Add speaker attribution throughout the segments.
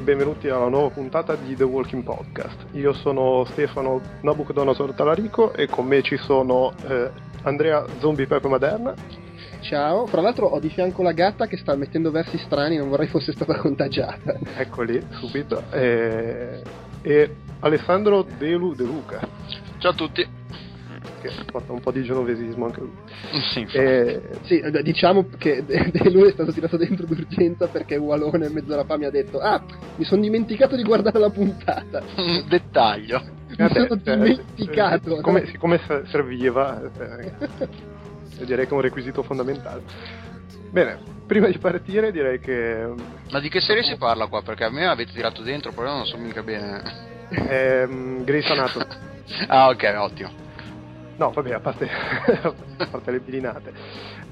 Speaker 1: benvenuti alla nuova puntata di The Walking Podcast. Io sono Stefano Nabucodonosor Talarico e con me ci sono eh, Andrea Zombie Pepe Maderna.
Speaker 2: Ciao, fra l'altro ho di fianco la gatta che sta mettendo versi strani, non vorrei fosse stata contagiata.
Speaker 1: Eccoli, subito. E, e Alessandro Delu De Luca.
Speaker 3: Ciao a tutti
Speaker 1: che porta un po' di genovesismo anche lui.
Speaker 3: Sì,
Speaker 2: eh, sì, diciamo che lui è stato tirato dentro d'urgenza perché Walone in mezzo alla fa mi ha detto ah, mi sono dimenticato di guardare la puntata.
Speaker 3: Un dettaglio.
Speaker 2: Mi Vabbè, sono eh, dimenticato.
Speaker 1: Eh, come, siccome serviva, eh, direi che è un requisito fondamentale. Bene, prima di partire direi che...
Speaker 3: Ma di che serie si parla qua? Perché a me avete tirato dentro, però non so mica bene.
Speaker 1: Eh, Grace Anatomy.
Speaker 3: ah ok, ottimo.
Speaker 1: No, vabbè, a parte, a parte le bilinate.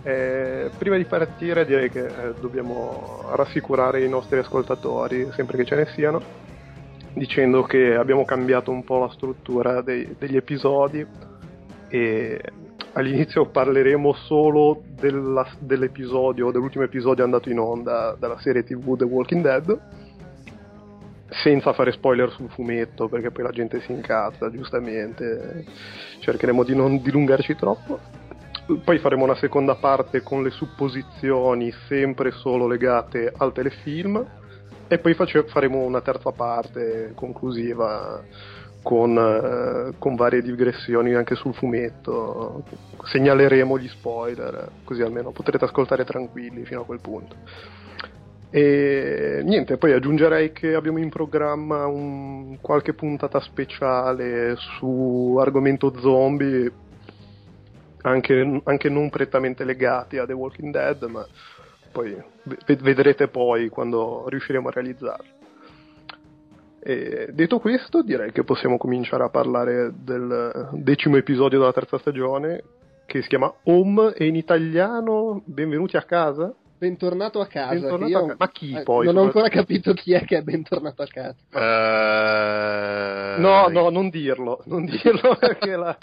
Speaker 1: Eh, prima di partire direi che eh, dobbiamo rassicurare i nostri ascoltatori, sempre che ce ne siano, dicendo che abbiamo cambiato un po' la struttura dei, degli episodi e all'inizio parleremo solo della, dell'episodio, dell'ultimo episodio andato in onda della serie tv The Walking Dead senza fare spoiler sul fumetto perché poi la gente si incazza giustamente. Cercheremo di non dilungarci troppo. Poi faremo una seconda parte con le supposizioni sempre solo legate al telefilm. E poi face- faremo una terza parte conclusiva con, eh, con, varie digressioni anche sul fumetto. Segnaleremo gli spoiler così almeno potrete ascoltare tranquilli fino a quel punto e niente, poi aggiungerei che abbiamo in programma un, qualche puntata speciale su argomento zombie, anche, anche, non prettamente legati a The Walking Dead, ma poi vedrete poi quando riusciremo a realizzarlo. E detto questo, direi che possiamo cominciare a parlare del decimo episodio della terza stagione, che si chiama Home e in italiano Benvenuti a casa.
Speaker 2: Bentornato a casa.
Speaker 1: Bentornato io, a ca- ma chi
Speaker 2: eh,
Speaker 1: poi?
Speaker 2: Non ho ancora capito chi è che è bentornato a casa.
Speaker 3: Uh...
Speaker 1: No, no, non dirlo, non dirlo perché la,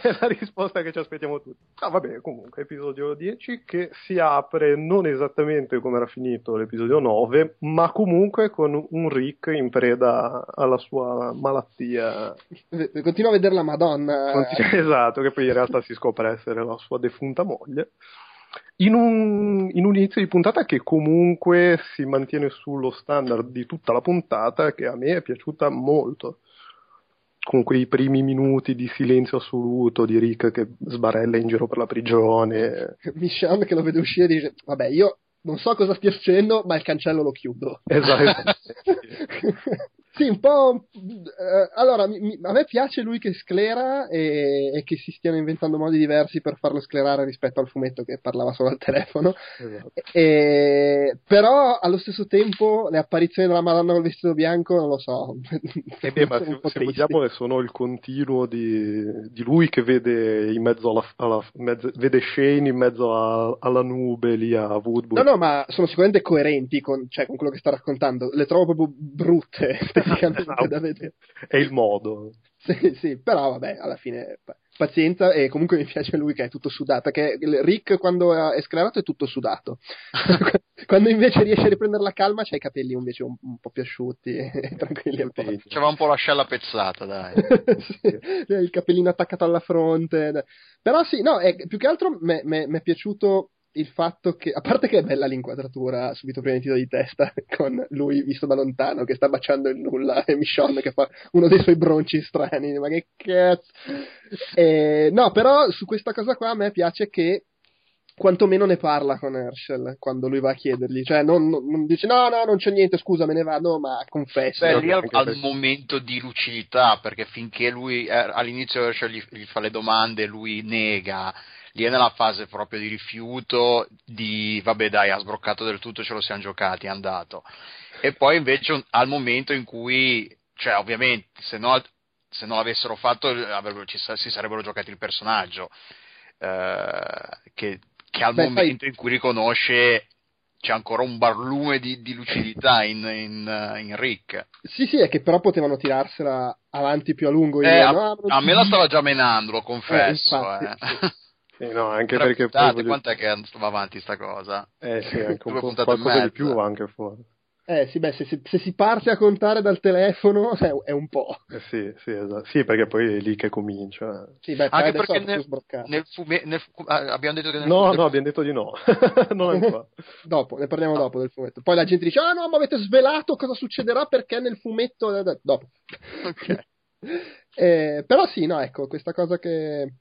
Speaker 1: è la risposta che ci aspettiamo tutti. Ah, va bene, comunque, episodio 10 che si apre non esattamente come era finito l'episodio 9, ma comunque con un Rick in preda alla sua malattia.
Speaker 2: Continua a vedere la Madonna.
Speaker 1: Continua, esatto, che poi in realtà si scopre essere la sua defunta moglie in un, in un, inizio di puntata che comunque si mantiene sullo standard di tutta la puntata che a me è piaciuta molto. Con quei primi minuti di silenzio assoluto di Rick che sbarella in giro per la prigione.
Speaker 2: Michonne che lo vede uscire e dice vabbè io non so cosa stia succedendo ma il cancello lo chiudo
Speaker 1: esatto
Speaker 2: Sì, un po'. Eh, allora, mi, a me piace lui che sclera e, e, che si stiano inventando modi diversi per farlo sclerare rispetto al fumetto che parlava solo al telefono. Esatto. E, però allo stesso tempo le apparizioni della Madonna col vestito bianco non lo so.
Speaker 1: E eh beh, ma se, se vogliamo sono il continuo di, di, lui che vede in mezzo alla, alla mezzo, vede Shane in mezzo a, alla nube lì a Woodbury.
Speaker 2: No, no, ma sono sicuramente coerenti con, cioè, con quello che sta raccontando. Le trovo proprio brutte esteticamente da vedere.
Speaker 1: È il modo.
Speaker 2: Sì, sì, però vabbè, alla fine pazienza e comunque mi piace lui che è tutto sudato, perché Rick quando è sclerato è tutto sudato. quando invece riesce a riprendere la calma c'ha i capelli invece un, un po' più asciutti e tranquilli.
Speaker 3: C'aveva un po' la scella pezzata, dai.
Speaker 2: sì, il capellino attaccato alla fronte. Però sì, no, è, più che altro mi è piaciuto il fatto che, a parte che è bella l'inquadratura subito prima di tiro di testa, con lui visto da lontano che sta baciando il nulla e Michonne che fa uno dei suoi bronci strani, ma che cazzo. E, no, però su questa cosa qua a me piace che quantomeno ne parla con Herschel quando lui va a chiedergli, cioè non, non, non dice no, no, non c'è niente, scusa, me ne vado, ma confesso.
Speaker 3: Beh, lì al, al momento di lucidità, perché finché lui eh, all'inizio Herschel gli, gli fa le domande, lui nega lì è nella fase proprio di rifiuto, di vabbè dai, ha sbroccato del tutto, ce lo siamo giocati, è andato. E poi invece al momento in cui, cioè ovviamente, se, no, se non l'avessero fatto ci, si sarebbero giocati il personaggio, eh, che, che, al Beh, momento fai... in cui riconosce c'è ancora un barlume di, di lucidità in, in, in, Rick.
Speaker 2: Sì, sì, è che però potevano tirarsela avanti più a lungo.
Speaker 3: Eh, a, no, a, me la stava già menando, lo confesso. Eh, infatti,
Speaker 1: eh. Sì. Sì, no, anche
Speaker 3: Tre
Speaker 1: perché
Speaker 3: puntate, voglio... quant'è che va avanti sta cosa?
Speaker 1: Eh sì, anche un po' qualcosa di più va anche fuori.
Speaker 2: Eh sì, beh, se, se, se, si parte a contare dal telefono è, è un po'.
Speaker 1: Eh sì, sì, esatto. sì, perché poi è lì che comincia.
Speaker 2: Sì, beh,
Speaker 3: Anche perché nel, nel, fume, nel ah, abbiamo detto che nel
Speaker 1: No, no, abbiamo detto di no. non ancora.
Speaker 2: dopo, ne parliamo ah. dopo del fumetto. Poi la gente dice, ah no, ma avete svelato cosa succederà perché nel fumetto... Dopo.
Speaker 3: Ok.
Speaker 2: eh, però sì, no, ecco, questa cosa che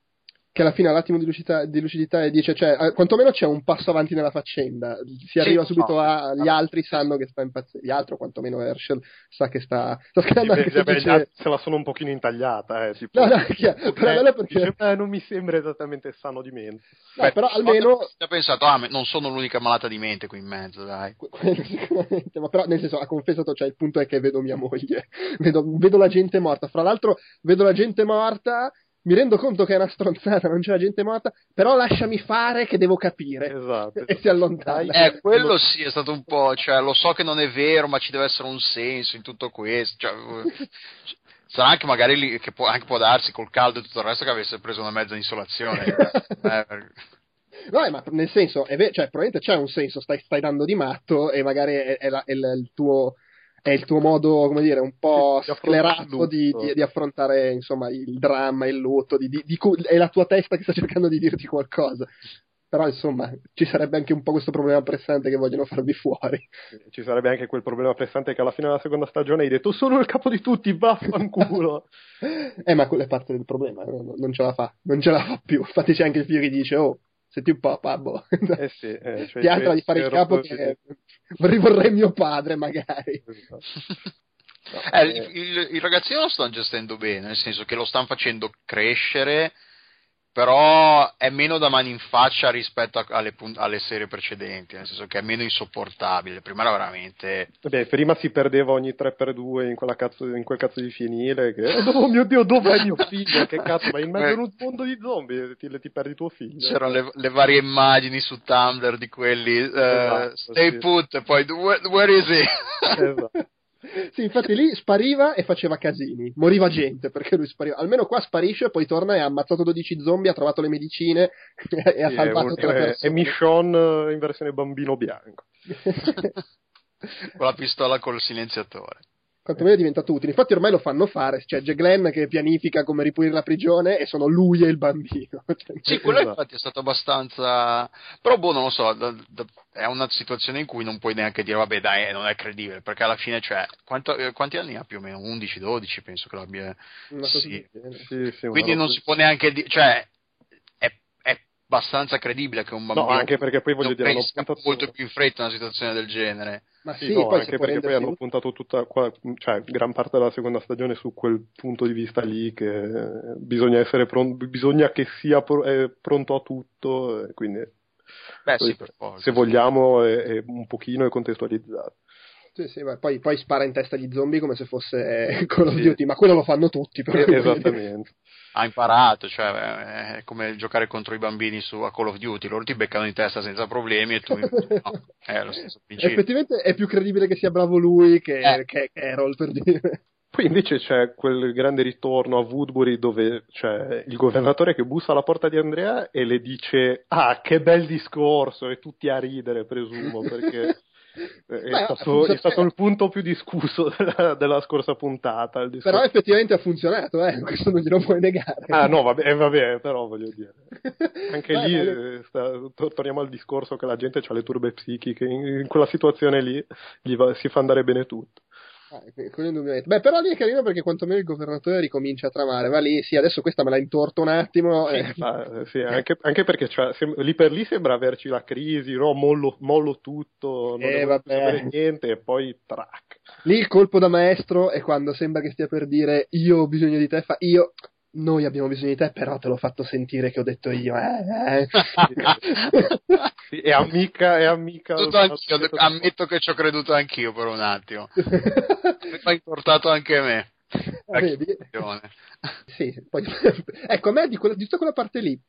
Speaker 2: che alla fine ha l'attimo di lucidità, di lucidità, e dice, cioè, eh, quantomeno c'è un passo avanti nella faccenda. Si arriva sì, subito no, a. Gli altri sanno che sta impazzendo. Gli altri, quantomeno Herschel, sa che sta. sta
Speaker 1: scherzando anche se, dice... se la sono un pochino intagliata, eh. Tipo,
Speaker 2: no, no, chiaro, però
Speaker 1: eh, perché... dice, eh, non mi sembra esattamente sano di mente.
Speaker 2: No, Beh, però almeno.
Speaker 3: Ha pensato, ah, non sono l'unica malata di mente qui in mezzo, dai.
Speaker 2: Quello sicuramente, ma però, nel senso, ha confessato, cioè, il punto è che vedo mia moglie, vedo, vedo la gente morta. Fra l'altro, vedo la gente morta mi rendo conto che è una stronzata, non c'è la gente morta, però lasciami fare che devo capire.
Speaker 1: Esatto.
Speaker 2: e si allontana.
Speaker 3: Eh, quello sì, è stato un po', cioè, lo so che non è vero, ma ci deve essere un senso in tutto questo. Cioè, sarà anche magari lì, che può, anche può darsi col caldo e tutto il resto che avesse preso una mezza insolazione. eh,
Speaker 2: No, ma nel senso, è ver- cioè, probabilmente c'è un senso, stai, stai dando di matto e magari è, è, la, è il tuo è il tuo modo, come dire, un po' sì, sclerato di, di, di, affrontare insomma, il dramma, il lutto, di, è la tua testa che sta cercando di dirti qualcosa. Però insomma ci sarebbe anche un po' questo problema pressante che vogliono farvi fuori.
Speaker 1: Ci sarebbe anche quel problema pressante che alla fine della seconda stagione hai detto sono il capo di tutti, vaffanculo.
Speaker 2: eh ma quella è parte del problema, non ce la fa, non ce la fa più. Infatti c'è anche il figlio che dice oh senti un po' Pabbo
Speaker 1: eh sì, eh, cioè,
Speaker 2: piantra di fare il capo che vorrei, vorrei mio padre magari. Esatto.
Speaker 3: no, eh, il, il, il, ragazzino lo stanno gestendo bene nel senso che lo stanno facendo crescere però è meno da mani in faccia rispetto alle, alle, serie precedenti, nel senso che è meno insopportabile. Prima era veramente.
Speaker 1: Beh, prima si perdeva ogni 3x2 in, cazzo, in quel cazzo di finire. Che... Oh mio dio, dov'è mio figlio? Che cazzo, ma in mezzo a un mondo di zombie ti, ti perdi tuo figlio.
Speaker 3: C'erano le, le, varie immagini su Tumblr di quelli. Uh, esatto, stay sì. put, poi where, where is he?
Speaker 2: Esatto. Sì, infatti lì spariva e faceva casini, moriva gente perché lui spariva. Almeno qua sparisce, poi torna e ha ammazzato 12 zombie, ha trovato le medicine e sì, ha salvato tre persone.
Speaker 1: È Michonne eh, in versione bambino bianco.
Speaker 3: con la pistola col silenziatore
Speaker 2: quantomeno è diventato utile. Infatti ormai lo fanno fare, cioè c'è Glenn che pianifica come ripulire la prigione e sono lui e il bambino.
Speaker 3: sì, quello esatto. infatti è stato abbastanza... però boh, non lo so, da, da, è una situazione in cui non puoi neanche dire vabbè dai, non è credibile, perché alla fine cioè, quanto, eh, quanti anni ha più o meno? 11-12 penso che l'abbia... Sì. Sì, sì, Quindi non si può neanche dire... Cioè, abbastanza credibile che un bambino
Speaker 1: no, anche perché poi voglio dire hanno
Speaker 3: puntato molto più in fretta una situazione del genere.
Speaker 1: Ma sì, sì no, anche perché poi hanno puntato tutta qua, cioè gran parte della seconda stagione su quel punto di vista lì che bisogna essere pronto bisogna che sia pr- eh, pronto a tutto quindi
Speaker 3: Beh, sì,
Speaker 1: se vogliamo è, è un pochino è contestualizzato
Speaker 2: sì, sì, poi, poi, spara in testa agli zombie come se fosse Call of Duty, ma quello lo fanno tutti. Però.
Speaker 1: Esattamente
Speaker 3: ha imparato, cioè è come giocare contro i bambini su a Call of Duty, loro ti beccano in testa senza problemi e tu no, è lo stesso principio.
Speaker 2: Effettivamente è più credibile che sia bravo lui che, eh. che Carol per dire.
Speaker 1: Poi invece c'è quel grande ritorno a Woodbury dove c'è il governatore che bussa alla porta di Andrea e le dice ah che bel discorso e tutti a ridere presumo perché è, Beh, stato, è, stato, il punto più discusso della, della scorsa puntata.
Speaker 2: Però effettivamente ha funzionato, eh? questo non glielo puoi negare.
Speaker 1: Ah no, vabbè, eh, vabbè però voglio dire. Anche Beh, lì eh, sta, torniamo al discorso che la gente ha le turbe psichiche, in, in quella situazione lì va, si fa andare bene tutto.
Speaker 2: Ah, Beh, però lì è carino perché quantomeno il governatore ricomincia a tramare. Va lì, sì, adesso questa me la intorto un attimo.
Speaker 1: Sì, eh. ma, sì, anche, anche, perché cioè, sem- lì per lì sembra averci la crisi, no? mollo, mollo tutto, non eh, sapere niente e poi track.
Speaker 2: Lì il colpo da maestro è quando sembra che stia per dire io ho bisogno di te, fa io noi abbiamo bisogno di te, però te l'ho fatto sentire che ho detto io. Eh, eh.
Speaker 1: sì, è amica, è amica.
Speaker 3: Anch'io, ammetto che ci ho creduto anch'io per un attimo. Mi ha importato anche me.
Speaker 2: Ah, sì, poi, ecco, a me di, quella, di tutta quella parte lì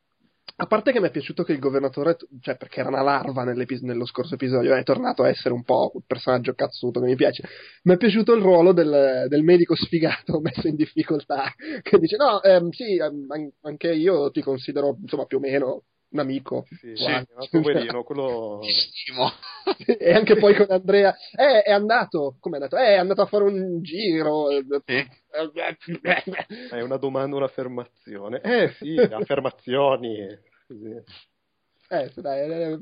Speaker 2: a parte che mi è piaciuto che il governatore, cioè perché era una larva nello scorso episodio, è tornato a essere un po' un personaggio cazzuto che mi piace. Mi è piaciuto il ruolo del, del medico sfigato messo in difficoltà, che dice: No, ehm, sì, ehm, anche io ti considero insomma più o meno un amico.
Speaker 1: Sì,
Speaker 2: Sì.
Speaker 1: è un poverino, quello...
Speaker 2: E anche poi con Andrea, eh, è andato, come è andato? Eh, è andato a fare un giro.
Speaker 3: Sì.
Speaker 1: È una domanda, un'affermazione. Eh sì, affermazioni. Così.
Speaker 2: Eh, dai, eh,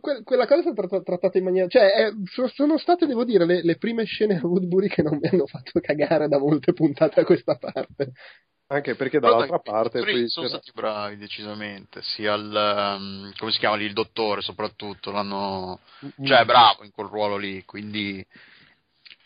Speaker 2: que- quella cosa è stata tratt- trattata in maniera. Cioè, eh, so- sono state, devo dire, le, le prime scene a Woodbury che non mi hanno fatto cagare da molte puntate a questa parte.
Speaker 1: Anche perché dall'altra parte
Speaker 3: i
Speaker 1: poi
Speaker 3: sono stati bravi decisamente, sia il um, come si chiama lì, il dottore soprattutto, l'hanno cioè è bravo in quel ruolo lì, quindi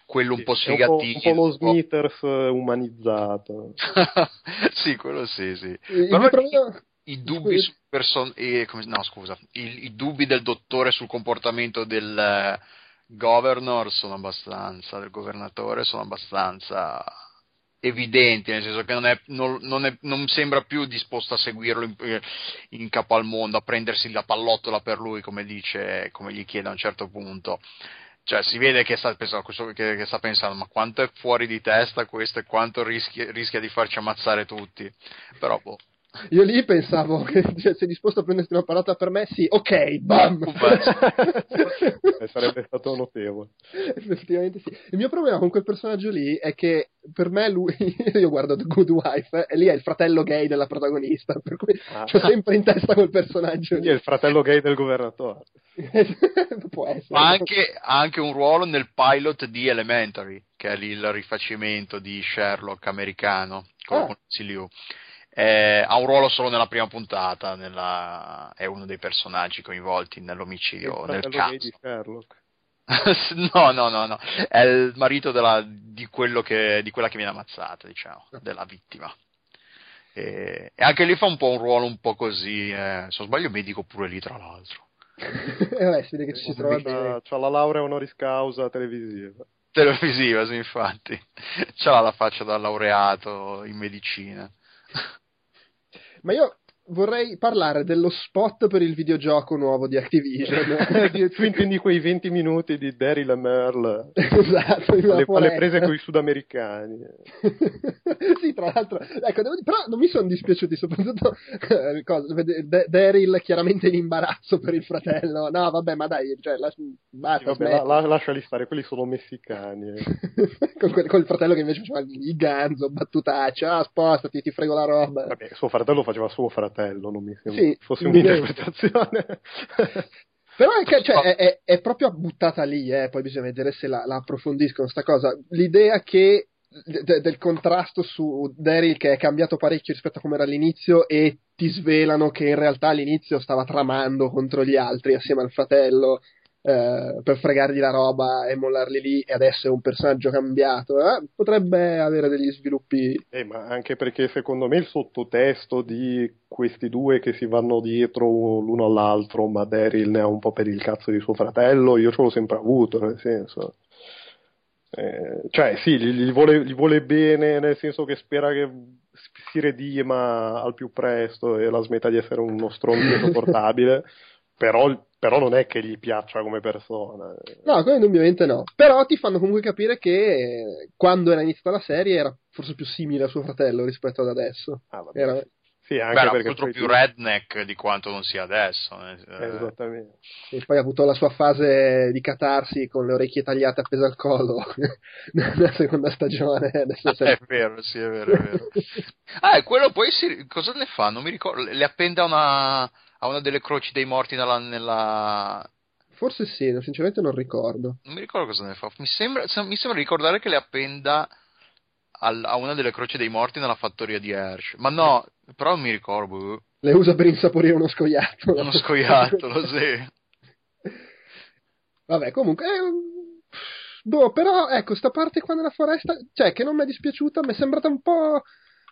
Speaker 3: quello un
Speaker 1: Sì,
Speaker 3: po'
Speaker 1: un po',
Speaker 3: sfigatino.
Speaker 1: un po' lo
Speaker 3: un po'-
Speaker 1: Smithers eh, umanizzato.
Speaker 3: sì, quello sì, sì.
Speaker 2: Il
Speaker 3: Però
Speaker 2: problema-
Speaker 3: I dubbi sul person- eh, come- no, scusa, i, i dubbi del dottore sul comportamento del eh, governor sono abbastanza, del governatore sono abbastanza evidenti, nel senso che non, è, non, non, è, non sembra più disposto a seguirlo in, eh, in capo al mondo, a prendersi la pallottola per lui, come dice, come gli chiede a un certo punto. Cioè, si vede che sta, pensando, che, che sta pensando, ma quanto è fuori di testa questo e quanto rischia, rischia di farci ammazzare tutti. Però, boh,
Speaker 2: Io lì pensavo che cioè, sei disposto a prenderti una parola per me? Sì, ok, bam!
Speaker 1: Eh, sarebbe stato notevole.
Speaker 2: Effettivamente sì. Il mio problema con quel personaggio lì è che per me lui, io guardo The Good Wife e lì è il fratello gay della protagonista, per cui
Speaker 1: Ah.
Speaker 2: ho sempre in testa quel personaggio
Speaker 1: Quindi è
Speaker 2: lì.
Speaker 1: il fratello gay del governatore.
Speaker 2: Può essere.
Speaker 3: Ma anche, ha anche un ruolo nel pilot di Elementary, che è lì il rifacimento di Sherlock americano,
Speaker 2: Ah.
Speaker 3: con Lucy Liu. Eh, ha un ruolo solo nella prima puntata, nella- è uno dei personaggi coinvolti nell'omicidio, nel caso.
Speaker 1: di Sherlock.
Speaker 3: no, no, no, no, è il marito della- di, quello che, di quella che viene ammazzata, diciamo,
Speaker 2: Ah.
Speaker 3: della vittima. E, e anche lì fa un po' un ruolo un po' così, eh, se non sbaglio medico pure lì tra l'altro.
Speaker 2: Eh, vabbè, si vede che ci si trova bene.
Speaker 1: C'ha, c'ha la laurea honoris causa televisiva.
Speaker 3: Televisiva, sì, infatti. C'ha la faccia da laureato in medicina.
Speaker 2: Ma io vorrei parlare dello spot per il videogioco nuovo di Activision.
Speaker 1: tu intendi quei 20 minuti di Daryl e Merle
Speaker 2: esatto,
Speaker 1: alle, alle prese con i sudamericani.
Speaker 2: sì, tra l'altro, ecco, devo però non mi sono dispiaciuti, soprattutto eh, cosa, vede- D- Daryl chiaramente in imbarazzo per il fratello. No, vabbè, ma dai, cioè, la, basta,
Speaker 1: Sì, vabbè, la- la- lasciali stare, quelli sono messicani. eh.
Speaker 2: con, quel- con il fratello che invece faceva il ganzo, battutaccia, ah, spostati, ti frego la roba.
Speaker 1: Vabbè, suo fratello faceva suo fratello, non mi sembra
Speaker 2: Sì,
Speaker 1: fosse un'interpretazione.
Speaker 2: Però è, che, cioè, è, è- è proprio buttata lì, eh, poi bisogna vedere se la, la approfondiscono sta cosa. L'idea che de- del contrasto su Daryl che è cambiato parecchio rispetto a come era all'inizio e ti svelano che in realtà all'inizio stava tramando contro gli altri assieme al fratello eh, per fregargli la roba e mollarli lì e adesso è un personaggio cambiato eh, potrebbe avere degli sviluppi
Speaker 1: Eh, ma anche perché secondo me il sottotesto di questi due che si vanno dietro l'uno all'altro, ma Daryl ne ha un po' per il cazzo di suo fratello, io ce l'ho sempre avuto, nel senso. Eh, cioè, sì, gli, gli vuole, gli vuole bene, nel senso che spera che si redima al più presto e la smetta di essere uno stronzo insopportabile, però, però non è che gli piaccia come persona.
Speaker 2: No, quello indubbiamente no. Però ti fanno comunque capire che eh, quando era iniziata la serie era forse più simile a suo fratello rispetto ad adesso.
Speaker 1: Ah, vabbè.
Speaker 2: Era-
Speaker 1: Sì, anche
Speaker 3: Beh, era
Speaker 1: perché
Speaker 3: molto
Speaker 1: poi
Speaker 3: più redneck di quanto non sia adesso. eh.
Speaker 1: Eh, esattamente.
Speaker 2: E poi ha avuto la sua fase di catarsi con le orecchie tagliate appese al collo nella seconda stagione. Adesso
Speaker 3: Ah,
Speaker 2: sei-
Speaker 3: è vero, sì, è vero, è vero. Ah, e quello poi si- cosa ne fa? Non mi ricordo. Le appende a una, a una delle croci dei morti nella, nella-
Speaker 2: Forse sì, sinceramente non ricordo.
Speaker 3: Non mi ricordo cosa ne fa. Mi sembra, se- mi sembra ricordare che le appenda al- a una delle croci dei morti nella fattoria di Hersh. Ma no, però non mi ricordo. boh.
Speaker 2: Le usa per insaporire uno scoiattolo.
Speaker 3: Uno scoiattolo, sì.
Speaker 2: Vabbè, comunque. eh, boh, però ecco, sta parte qua nella foresta, cioè, che non mi è dispiaciuta, mi è sembrata un po'.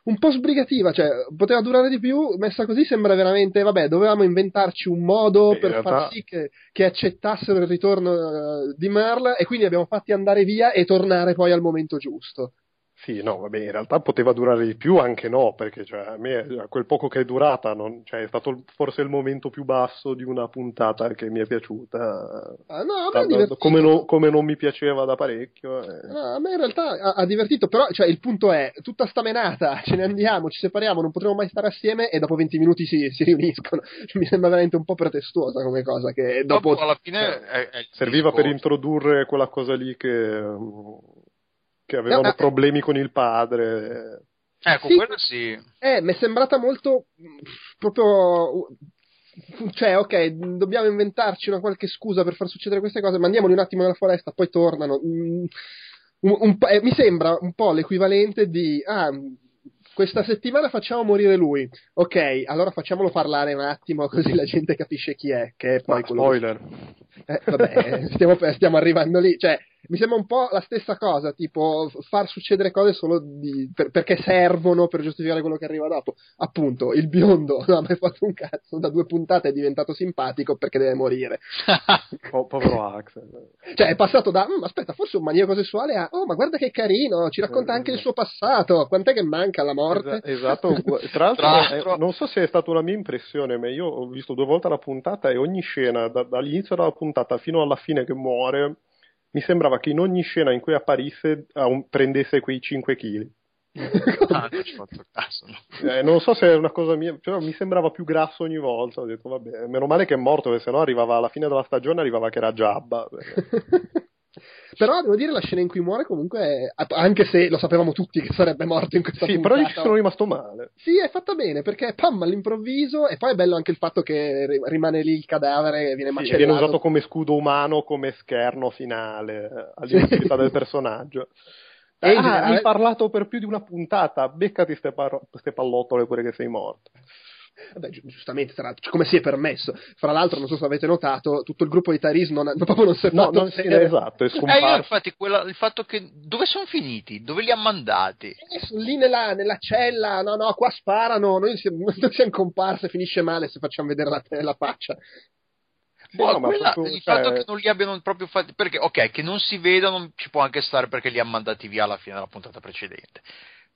Speaker 2: Un po' sbrigativa, cioè poteva durare di più, messa così sembra veramente, vabbè, dovevamo inventarci un modo
Speaker 1: In
Speaker 2: per
Speaker 1: realtà-
Speaker 2: far sì che, che accettassero il ritorno eh, di Merle e quindi abbiamo fatti andare via e tornare poi al momento giusto.
Speaker 1: Sì, no, vabbè, in realtà poteva durare di più, anche no, perché cioè, a me a quel poco che è durata non, cioè, è stato forse il momento più basso di una puntata che mi è piaciuta.
Speaker 2: Ah, no, a me
Speaker 1: da, come, no, come, non mi piaceva da parecchio.
Speaker 2: Eh. No, a me in realtà ha, ha, divertito, però cioè, il punto è, tutta sta menata, ce ne andiamo, ci separiamo, non potremo mai stare assieme e dopo 20 minuti si, si riuniscono. mi sembra veramente un po' pretestuosa come cosa. Che dopo,
Speaker 3: dopo alla fine
Speaker 1: cioè, è, è serviva per introdurre quella cosa lì che che avevano no, ah, problemi con il padre.
Speaker 3: Ecco, sì, quello sì.
Speaker 2: Eh, mi è sembrata molto proprio cioè, ok, dobbiamo inventarci una qualche scusa per far succedere queste cose, mandiamoli un attimo nella foresta, poi tornano. Mm, un, un, eh, mi sembra un po' l'equivalente di ah, questa settimana facciamo morire lui. Ok, allora facciamolo parlare un attimo così la gente capisce chi è. Che è poi
Speaker 1: Ma, spoiler.
Speaker 2: Eh, vabbè, stiamo, stiamo, arrivando lì. Cioè, mi sembra un po' la stessa cosa, tipo far succedere cose solo di, per, perché servono per giustificare quello che arriva dopo. Appunto, il biondo non ha mai fatto un cazzo, da due puntate è diventato simpatico perché deve morire.
Speaker 1: oh, povero Axel.
Speaker 2: Cioè, è passato da, mm, aspetta, forse un maniaco sessuale a, oh, ma guarda che carino, ci racconta anche il suo passato, quant'è che manca la morte?
Speaker 1: esatto, tra l'altro, tra l'altro... Eh, non so se è stata una mia impressione, ma io ho visto due volte la puntata e ogni scena, da, dall'inizio della puntata fino alla fine che muore, mi sembrava che in ogni scena in cui apparisse un, prendesse quei 5 kg.
Speaker 3: ah, non ci faccio caso.
Speaker 1: No. Eh, non so se è una cosa mia, però mi sembrava più grasso ogni volta. Ho detto, vabbè, meno male che è morto, perché sennò arrivava alla fine della stagione, arrivava che era Giabba.
Speaker 2: Però devo dire la scena in cui muore comunque, anche se lo sapevamo tutti che sarebbe morto in questa
Speaker 1: sì,
Speaker 2: puntata.
Speaker 1: Sì, però ci sono rimasto male.
Speaker 2: Sì, è fatta bene, perché pam all'improvviso, e poi è bello anche il fatto che rimane lì il cadavere e viene macellato.
Speaker 1: Sì, viene usato come scudo umano, come scherno finale eh, all'identità del personaggio. E ah, generale... hai parlato per più di una puntata, beccati ste, par- ste pallottole pure che sei morto.
Speaker 2: Vabbè, giustamente, tra l'altro, come si è permesso. Fra l'altro, non so se avete notato, tutto il gruppo di Taris non, proprio non si è
Speaker 1: no,
Speaker 2: fatto
Speaker 1: non si è, esatto, è scomparso.
Speaker 3: Eh, io infatti, quella, il fatto che dove sono finiti? Dove li ha mandati?
Speaker 2: Eh, sono lì nella, nella, cella, no, no, qua sparano, noi siamo, noi siamo comparse, finisce male se facciamo vedere la, la faccia.
Speaker 3: Boh, no, quella, proprio, il cioè... fatto che non li abbiano proprio fatti perché ok che non si vedano ci può anche stare perché li ha mandati via alla fine della puntata precedente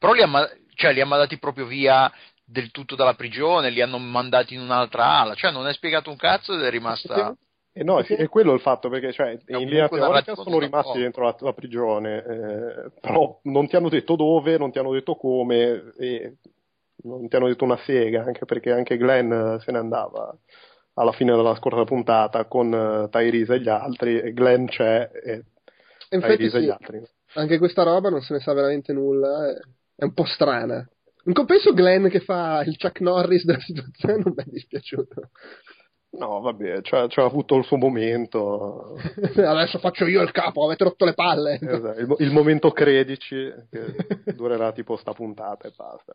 Speaker 3: però li ha, cioè, li ha mandati proprio via del tutto dalla prigione, li hanno mandati in un'altra ala, cioè non è spiegato un cazzo ed è rimasta...
Speaker 1: Eh no, è quello il fatto, perché cioè, in linea teorica sono rimasti dentro la, la prigione, eh, però non ti hanno detto dove, non ti hanno detto come, e non ti hanno detto una sega, anche perché anche Glenn se ne andava alla fine della scorsa puntata con uh, Tyrese e gli altri, e Glenn c'è e Tyrese sì, e gli altri.
Speaker 2: Anche questa roba non se ne sa veramente nulla, è, è un po' strana. In compenso Glenn che fa il Chuck Norris della situazione non mi è dispiaciuto.
Speaker 1: No, vabbè, c'ha, c'ha avuto il suo momento.
Speaker 2: Adesso faccio io il capo, avete rotto le palle.
Speaker 1: Esatto, il, il, momento credici, che durerà tipo sta puntata e basta.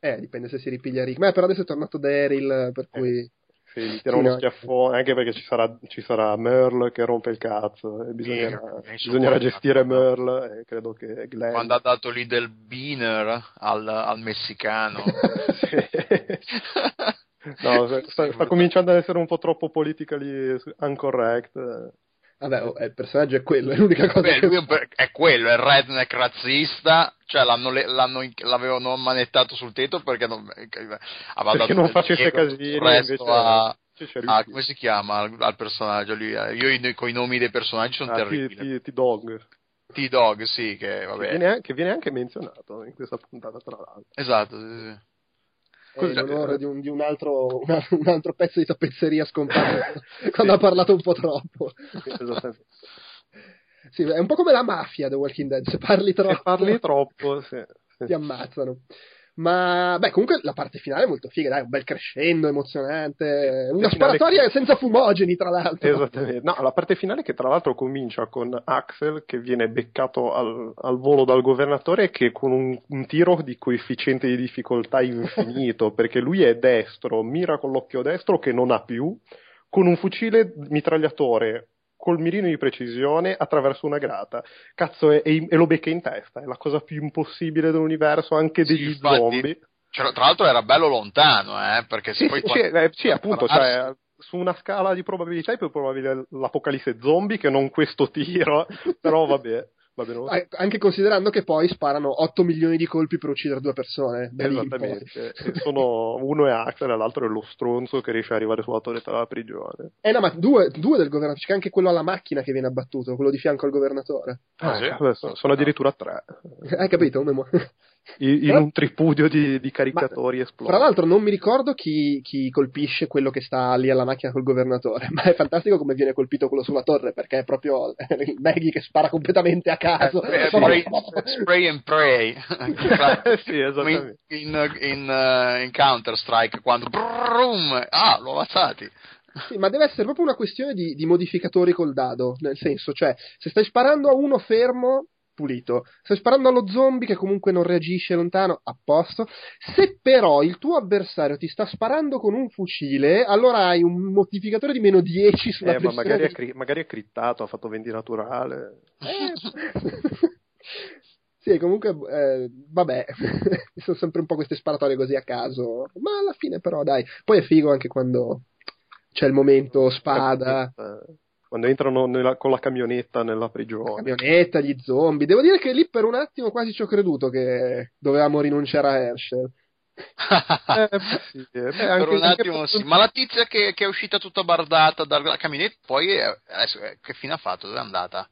Speaker 2: Eh, dipende se si ripiglia Rick. Ma però adesso è tornato Daryl, per eh.
Speaker 1: Sì, gli tira uno schiaffone, anche perché ci sarà, ci sarà Merle che rompe il cazzo e bisognerà, eh, bisognerà gestire Merle e credo che Glenn...
Speaker 3: Quando ha dato lì del beaner al, al messicano.
Speaker 1: no, sta, sta, cominciando ad essere un po' troppo politically incorrect.
Speaker 2: Vabbè, oh, il personaggio è quello, è l'unica cosa
Speaker 3: Beh,
Speaker 2: che...
Speaker 3: Lui è quello, è il redneck razzista, cioè l'hanno, l'hanno, l'avevano manettato sul tetto perché non,
Speaker 1: aveva perché non facesse casini, invece...
Speaker 3: A, a, come si chiama al, al personaggio? Lui, eh, io con i nomi dei personaggi sono ah, terribili.
Speaker 1: T-Dog.
Speaker 3: T-Dog, sì, che vabbè.
Speaker 1: Che viene, che viene, anche menzionato in questa puntata, tra l'altro.
Speaker 3: Esatto, sì, sì
Speaker 2: in onore di, un, di un, altro, un, un, altro, pezzo di tappezzeria scomparso quando ha parlato un po' troppo. sì, è un po' come la mafia The Walking Dead, se parli troppo,
Speaker 1: se parli troppo sì,
Speaker 2: sì. ti ammazzano. Ma beh, comunque la parte finale è molto figa, dai, un bel crescendo, emozionante, una sparatoria che... senza fumogeni, tra l'altro.
Speaker 1: Esattamente. No, la parte finale che tra l'altro comincia con Axel che viene beccato al, al volo dal governatore che con un, un, tiro di coefficiente di difficoltà infinito, perché lui è destro, mira con l'occhio destro che non ha più, con un fucile mitragliatore col mirino di precisione attraverso una grata. Cazzo, e, e, lo becca in testa, è la cosa più impossibile dell'universo, anche degli sì, zombie.
Speaker 3: Cioè, tra l'altro era bello lontano, eh, perché se
Speaker 1: sì,
Speaker 3: poi...
Speaker 1: Sì, eh, sì appunto, cioè, su una scala di probabilità è più probabile l'apocalisse zombie che non questo tiro, però vabbè.
Speaker 2: Anche considerando che poi sparano 8 milioni di colpi per uccidere due persone.
Speaker 1: Esattamente. Sono, uno è Axel e l'altro è lo stronzo che riesce ad arrivare sulla torretta della prigione.
Speaker 2: Eh no, ma due, due del governatore. C'è anche quello alla macchina che viene abbattuto, quello di fianco al governatore.
Speaker 1: Ah, sì? Vabbè, sono, sono addirittura tre.
Speaker 2: Hai capito? Memo?
Speaker 1: In, in un tripudio di, di caricatori esplosi.
Speaker 2: Tra l'altro non mi ricordo chi, chi, colpisce quello che sta lì alla macchina col governatore, ma è fantastico come viene colpito quello sulla torre, perché è proprio Maggie che spara completamente a caso.
Speaker 3: Eh, spray, spray, and pray.
Speaker 1: sì, esattamente.
Speaker 3: In, in, uh, in Counter-Strike, quando brum, ah, l'ho ammazzati.
Speaker 2: Sì, ma deve essere proprio una questione di, di modificatori col dado, nel senso, cioè, se stai sparando a uno fermo, pulito. Stai sparando allo zombie che comunque non reagisce lontano, a posto. Se però il tuo avversario ti sta sparando con un fucile, allora hai un modificatore di meno 10 sulla
Speaker 1: eh, ma magari, è cri- magari è crittato, ha fatto vendi naturale.
Speaker 2: Eh. Sì, comunque, eh, vabbè, sono sempre un po' queste sparatorie così a caso, ma alla fine però dai, poi è figo anche quando c'è il momento spada.
Speaker 1: Quando entrano nella, con la camionetta nella prigione. La
Speaker 2: camionetta, gli zombie. Devo dire che lì per un attimo quasi ci ho creduto che dovevamo rinunciare a Herschel.
Speaker 3: eh, sì, eh, beh, per un attimo sì. Ma la tizia che, che, è uscita tutta bardata dalla camionetta, poi è, adesso, che fine ha fatto? Dove è andata?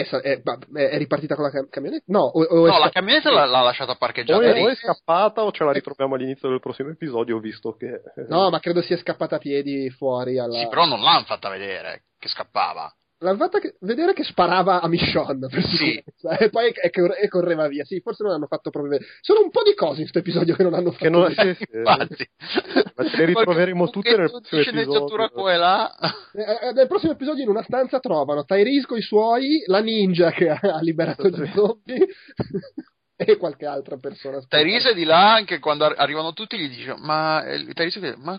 Speaker 2: È, è, è, ripartita con la camionetta? No, o,
Speaker 3: o no la camionetta l'ha, l'ha, lasciata parcheggiata.
Speaker 1: O è, o è scappata o ce la ritroviamo all'inizio del prossimo episodio, visto che...
Speaker 2: No, ma credo sia scappata a piedi fuori alla...
Speaker 3: Sì, però non l'hanno fatta vedere che scappava.
Speaker 2: L'hanno fatta che, vedere che sparava a Michonne per sì. e poi e, e, correva via. Sì, forse non hanno fatto proprio vedere. Sono un po' di cose in questo episodio che non hanno fatto
Speaker 1: che non, vedere. Sì, Infatti. Ma ce le ritroveremo tutte nel prossimo episodio.
Speaker 3: qua e là.
Speaker 2: Eh, eh, nel prossimo episodio in una stanza trovano Tyrese con i suoi, la ninja che ha liberato gli zombie. e qualche altra persona.
Speaker 3: Tyrese è di là anche quando arrivano tutti gli dice ma eh, Tyrese ma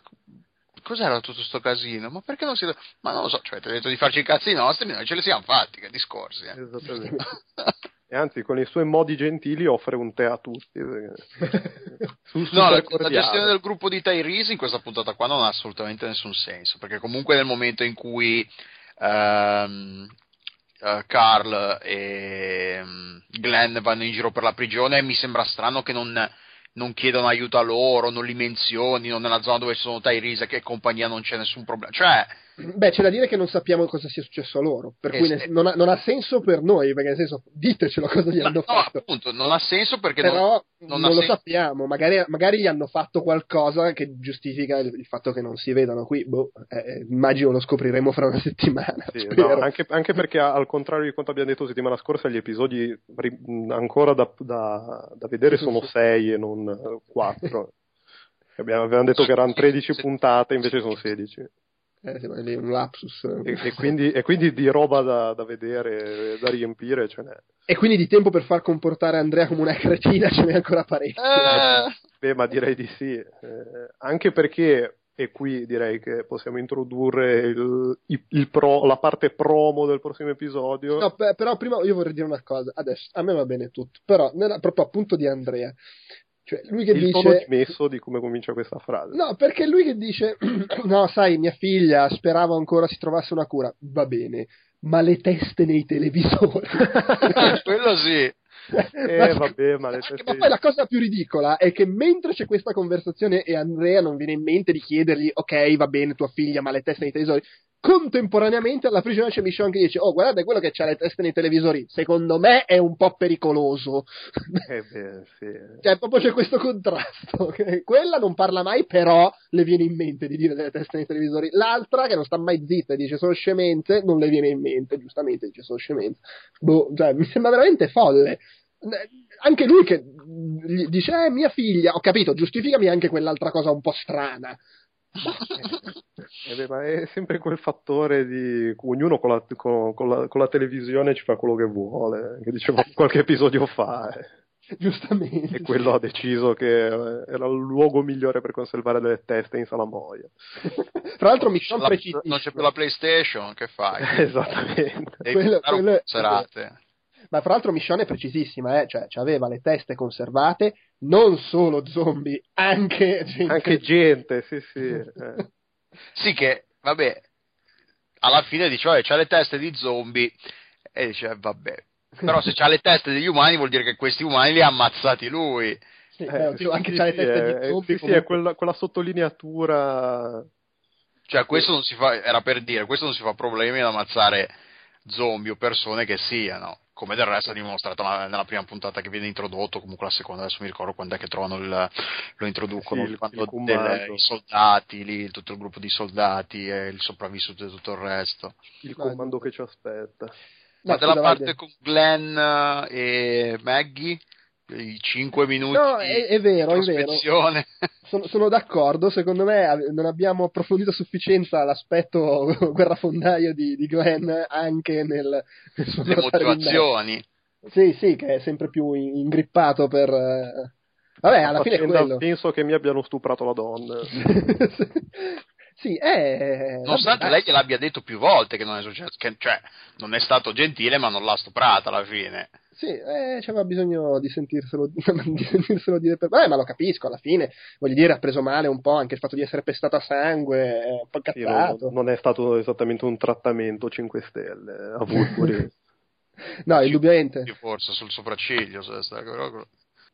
Speaker 3: cos'era tutto sto casino? Ma perché non si. Ma non lo so, cioè, ti ho detto di farci i cazzi nostri, noi ce li siamo fatti, che discorsi. Eh.
Speaker 1: Esattamente. e anzi, con i suoi modi gentili offre un tè a tutti.
Speaker 3: Su, no, la, la, gestione del gruppo di Tyrese in questa puntata qua non ha assolutamente nessun senso, perché comunque nel momento in cui. Um, uh, Carl e um, Glenn vanno in giro per la prigione mi sembra strano che non, non chiedono aiuto a loro, non li menzionino nella zona dove sono Tyrese e compagnia non c'è nessun problema. Cioè,
Speaker 2: Beh, c'è da dire che non sappiamo cosa sia successo a loro, per cui ne, non, ha, non, ha, senso per noi, perché nel senso, ditecelo cosa gli hanno no, fatto.
Speaker 3: appunto, non ha senso perché
Speaker 2: Però
Speaker 3: non,
Speaker 2: non lo sen- sappiamo, magari, magari, gli hanno fatto qualcosa che giustifica il, il fatto che non si vedano qui, boh, eh, immagino lo scopriremo fra una settimana.
Speaker 1: Sì, no, anche, anche, perché al contrario di quanto abbiamo detto settimana scorsa, gli episodi ancora da, da, da vedere sono sei e non quattro. Avevamo detto che erano 13 puntate, invece sono 16.
Speaker 2: Eh, sembra lì un lapsus.
Speaker 1: E, e, quindi, e, quindi, di roba da, da, vedere, da riempire ce n'è.
Speaker 2: E quindi di tempo per far comportare Andrea come una cretina ce n'è ancora parecchio.
Speaker 3: Eh.
Speaker 1: Beh, ma direi di sì. Eh, anche perché, e qui direi che possiamo introdurre il, il, il pro, la parte promo del prossimo episodio.
Speaker 2: No, però prima io vorrei dire una cosa. Adesso, a me va bene tutto, però nella, proprio appunto di Andrea. Cioè, lui che
Speaker 1: il
Speaker 2: dice...
Speaker 1: tono smesso di come comincia questa frase.
Speaker 2: No, perché lui che dice, no, sai, mia figlia sperava ancora si trovasse una cura. Va bene, ma le teste nei televisori.
Speaker 3: Quello sì.
Speaker 1: Eh, ma, vabbè, ma,
Speaker 2: ma, poi la cosa più ridicola è che mentre c'è questa conversazione e Andrea non viene in mente di chiedergli ok va bene tua figlia ma le teste nei televisori contemporaneamente alla prigione c'è Michonne che dice oh guardate quello che c'ha le teste nei televisori secondo me è un po' pericoloso.
Speaker 1: Eh beh, sì.
Speaker 2: cioè proprio c'è questo contrasto quella non parla mai però le viene in mente di dire delle teste nei televisori. L'altra che non sta mai zitta e dice sono scemenze non le viene in mente giustamente dice sono scemenze. Boh, cioè, mi sembra veramente folle. Anche lui che dice eh mia figlia ho capito giustificami anche quell'altra cosa un po' strana
Speaker 1: è sempre quel fattore di ognuno con la, con, con, la, con la, televisione ci fa quello che vuole, che dicevo qualche episodio fa. Eh.
Speaker 2: Giustamente.
Speaker 1: E quello ha deciso che era il luogo migliore per conservare delle teste in salamoia.
Speaker 2: Tra l'altro mi sono
Speaker 3: preciso. Non c'è più la PlayStation, che fai?
Speaker 1: Esattamente.
Speaker 3: Devi quello, quello, serate.
Speaker 2: Ma fra l'altro Michonne è precisissima, eh? cioè aveva le teste conservate, non solo zombie, anche gente.
Speaker 1: Anche gente, sì, sì. Eh.
Speaker 3: sì, che, vabbè, alla fine dice, c'ha le teste di zombie, e dice, vabbè, Però se c'ha le teste degli umani vuol dire che questi umani li ha ammazzati lui.
Speaker 2: Sì, eh, beh, anche sì, c'ha le teste
Speaker 1: sì, di zombie. Sì, sì, è quella, quella sottolineatura
Speaker 3: cioè, questo non si fa, era per dire, questo non si fa problemi ad ammazzare zombie o persone che siano, come del resto è dimostrato nella prima puntata che viene introdotto, comunque la seconda, adesso mi ricordo quando è che trovano il, lo introducono, sì, quando del, i soldati, lì, tutto il gruppo di soldati, e il sopravvissuto e tutto il resto.
Speaker 1: Il comando che ci aspetta.
Speaker 3: Ma della parte con Glenn e Maggie? I 5 minuti
Speaker 2: no, è, è vero, è vero. Sono, sono, d'accordo, secondo me non abbiamo approfondito a sufficienza l'aspetto guerrafondaio di, di Glenn anche nel,
Speaker 3: nel suo Le motivazioni.
Speaker 2: Sì, sì, che è sempre più ingrippato per... Eh, vabbè, alla fine è quello.
Speaker 1: Penso che mi abbiano stuprato la donna.
Speaker 2: Sì, è...
Speaker 3: Nonostante lei gliel'abbia detto più volte che non è successo, che, cioè non è stato gentile ma non l'ha stuprata alla fine.
Speaker 2: Sì, eh, c'aveva bisogno di sentirselo, di sentirselo dire per... Vabbè, ma lo capisco, alla fine, voglio dire, ha preso male un po' anche il fatto di essere pestato a sangue, è un po' cazzato.
Speaker 1: Sì, non, è stato esattamente un trattamento 5 stelle a Woodbury.
Speaker 2: no, indubbiamente.
Speaker 3: Forse sul sopracciglio,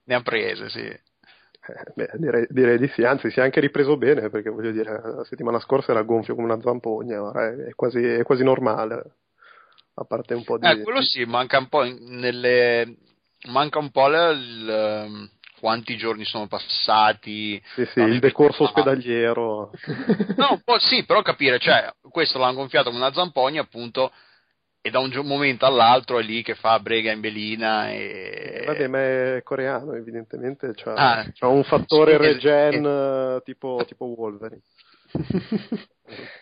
Speaker 3: ne ha prese, sì.
Speaker 1: Eh, beh, direi, direi, di sì, anzi si è anche ripreso bene perché voglio dire, la settimana scorsa era gonfio come una zampogna, ora è, è, quasi, è quasi normale a parte un po' di...
Speaker 3: Eh, quello sì, manca un po' nelle... manca un po' il, ehm, quanti giorni sono passati.
Speaker 1: Sì, sì, il decorso ospedaliero.
Speaker 3: no, un po' sì, però capire, cioè, questo l'hanno gonfiato come una zampogna, appunto, e da un momento all'altro è lì che fa brega in belina e...
Speaker 1: Eh, vabbè, ma è coreano, evidentemente, c'ha, ah, c'ha un fattore sì, regen eh, tipo, tipo Wolverine.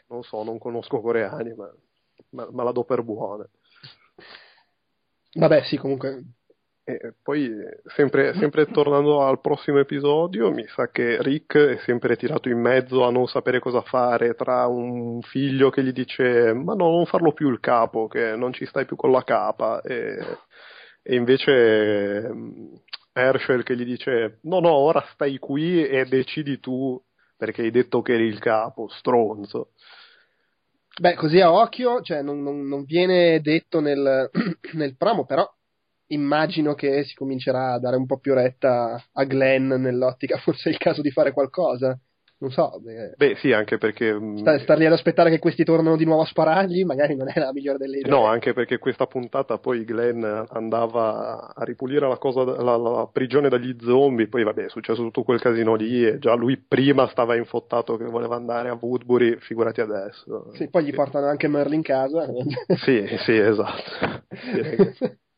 Speaker 1: non so, non conosco coreani, ma ma, ma la do per buona.
Speaker 2: Vabbè, sì, comunque.
Speaker 1: E poi, sempre, sempre, tornando al prossimo episodio, mi sa che Rick è sempre tirato in mezzo a non sapere cosa fare tra un figlio che gli dice ma no, non farlo più il capo, che non ci stai più con la capa, e, e invece mm, Herschel che gli dice no, no, ora stai qui e decidi tu perché hai detto che eri il capo, stronzo.
Speaker 2: Beh, così a occhio, cioè non, non, non viene detto nel, nel, promo, però immagino che si comincerà a dare un po' più retta a Glenn nell'ottica, forse è il caso di fare qualcosa non so.
Speaker 1: Beh, beh sì, anche perché.
Speaker 2: Mm, sta, star lì ad aspettare che questi tornano di nuovo a sparargli, magari non è la migliore delle idee.
Speaker 1: No, anche perché questa puntata poi Glenn andava a ripulire la, cosa, la, la prigione dagli zombie, poi vabbè, è successo tutto quel casino lì e già lui prima stava infottato che voleva andare a Woodbury, figurati adesso.
Speaker 2: Sì, poi gli portano anche Merlin in casa.
Speaker 1: sì, sì, esatto.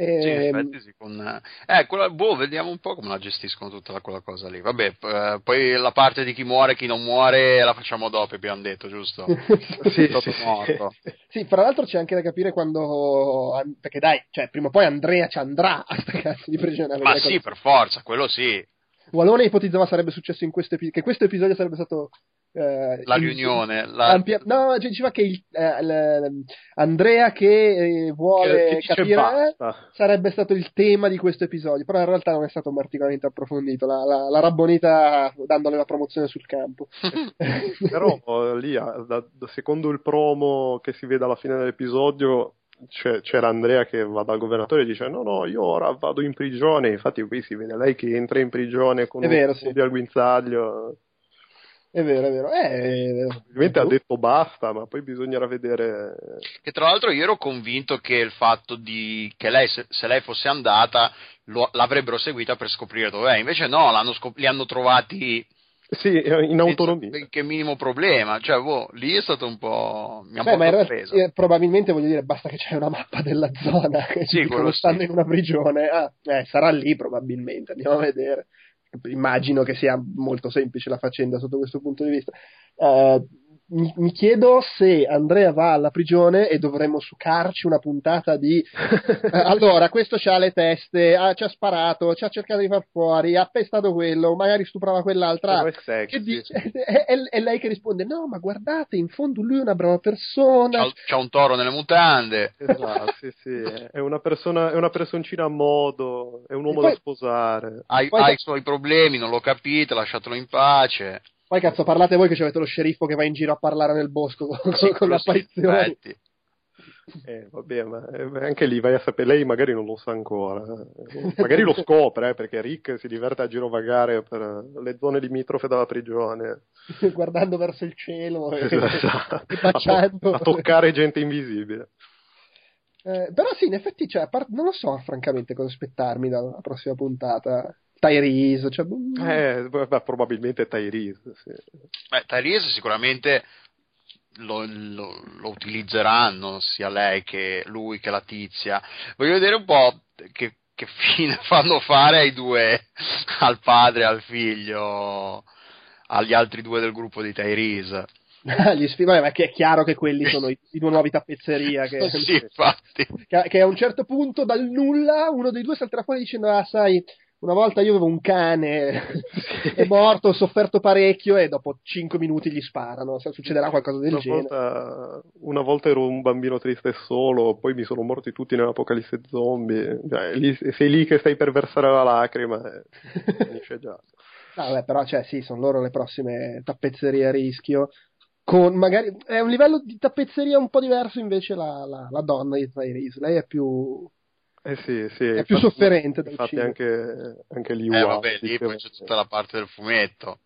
Speaker 1: Direi che...
Speaker 3: E... Sì, in ehm, effetti sì, con... eh, quella, boh, vediamo un po' come la gestiscono tutta quella cosa lì. Vabbè, eh, poi la parte di chi muore e chi non muore la facciamo dopo, abbiamo detto, giusto?
Speaker 2: sì, sì, morto. sì, fra l'altro c'è anche da capire quando... Perché dai, cioè, prima o poi Andrea ci andrà a sta cazzo di prigione.
Speaker 3: Ma sì, cosa... per forza, quello sì.
Speaker 2: Walone ipotizzava sarebbe successo in questo episodio, che questo episodio sarebbe stato
Speaker 3: eh, la riunione.
Speaker 2: La... Ampia... No, diceva che il, eh, l... Andrea che eh, vuole che capire sarebbe stato il tema di questo episodio, però in realtà non è stato particolarmente approfondito. La, la, la rabbonita dandole la promozione sul campo.
Speaker 1: però lì, da, secondo il promo che si vede alla fine dell'episodio, c'era Andrea che va dal governatore e dice no no io ora vado in prigione infatti qui si vede lei che entra in prigione con è un vero, sì. al guinzaglio
Speaker 2: è vero, è vero. Eh,
Speaker 1: Ovviamente ha detto basta, ma poi bisognerà vedere.
Speaker 3: Che tra l'altro io ero convinto che il fatto di che lei, se, se lei fosse andata, lo, l'avrebbero seguita per scoprire dov'è. Invece no, scop- li hanno trovati.
Speaker 1: Sì, in autonomia.
Speaker 3: Che minimo problema, cioè, boh, lì è stato un po'. Mi ha Beh, un po' preso.
Speaker 2: Eh, probabilmente voglio dire, basta che c'è una mappa della zona che sì, dicono stanno sì. in una prigione. Ah, eh, sarà lì probabilmente, andiamo a vedere immagino che sia molto semplice la faccenda sotto questo punto di vista. Uh, mi, mi, chiedo se Andrea va alla prigione e dovremmo succarci una puntata di eh, allora questo c'ha le teste, ah, ci ha sparato, ci ha cercato di far fuori, ha pestato quello, magari stuprava quell'altra. Che dice, è, è, è, lei che risponde: No, ma guardate, in fondo lui è una brava persona.
Speaker 3: C'ha, c'ha un toro nelle mutande.
Speaker 1: Esatto, sì, sì. È una, persona, è una personcina a modo, è un uomo poi, da sposare.
Speaker 3: Ha, ha i suoi problemi, non lo capite, lasciatelo in pace.
Speaker 2: Poi cazzo, parlate voi che avete lo sceriffo che va in giro a parlare nel bosco con, sì, con le apparizioni.
Speaker 1: Eh, vabbè, ma eh, anche lì vai a sapere, lei magari non lo sa ancora, magari lo scopre, eh, perché Rick si diverte a girovagare per le zone limitrofe dalla prigione.
Speaker 2: Guardando verso il cielo e,
Speaker 1: Esatto.
Speaker 2: e baciando.
Speaker 1: a, to- a toccare gente invisibile.
Speaker 2: Eh, però sì, in effetti, cioè, part- non lo so francamente cosa aspettarmi dalla prossima puntata. Tyrese, cioè, mm,
Speaker 1: Eh, beh, probabilmente Tyrese, sì.
Speaker 3: Beh, Tyrese sicuramente lo, lo- lo utilizzeranno sia lei che lui che la tizia. Voglio vedere un po' che, che fine fanno fare ai due, al padre e al figlio, agli altri due del gruppo di Tyrese.
Speaker 2: gli sfi- vabbè, ma che è chiaro che quelli sono i, i due nuovi tappezzeria che,
Speaker 3: sì, infatti.
Speaker 2: che, che a un certo punto dal nulla uno dei due salterà fuori dicendo ah sai una volta io avevo un cane è morto ho sofferto parecchio e dopo 5 minuti gli sparano Se- succederà qualcosa del
Speaker 1: Una
Speaker 2: genere
Speaker 1: volta, una volta ero un bambino triste e solo, poi mi sono morti tutti nell'apocalisse zombie. Cioè, lì- sei lì che stai per versare la lacrima e finisce già.
Speaker 2: Ah, vabbè, però cioè sì sono loro le prossime tappezzerie a rischio con magari è un livello di tappezzeria un po' diverso invece la, la, la donna di Tyrese lei è più
Speaker 1: Eh sì, sì.
Speaker 2: È più
Speaker 1: infatti-
Speaker 2: sofferente del
Speaker 1: Infatti
Speaker 2: cinema.
Speaker 1: anche, anche lì
Speaker 3: Eh, vabbè, lì poi c'è tutta la parte del fumetto.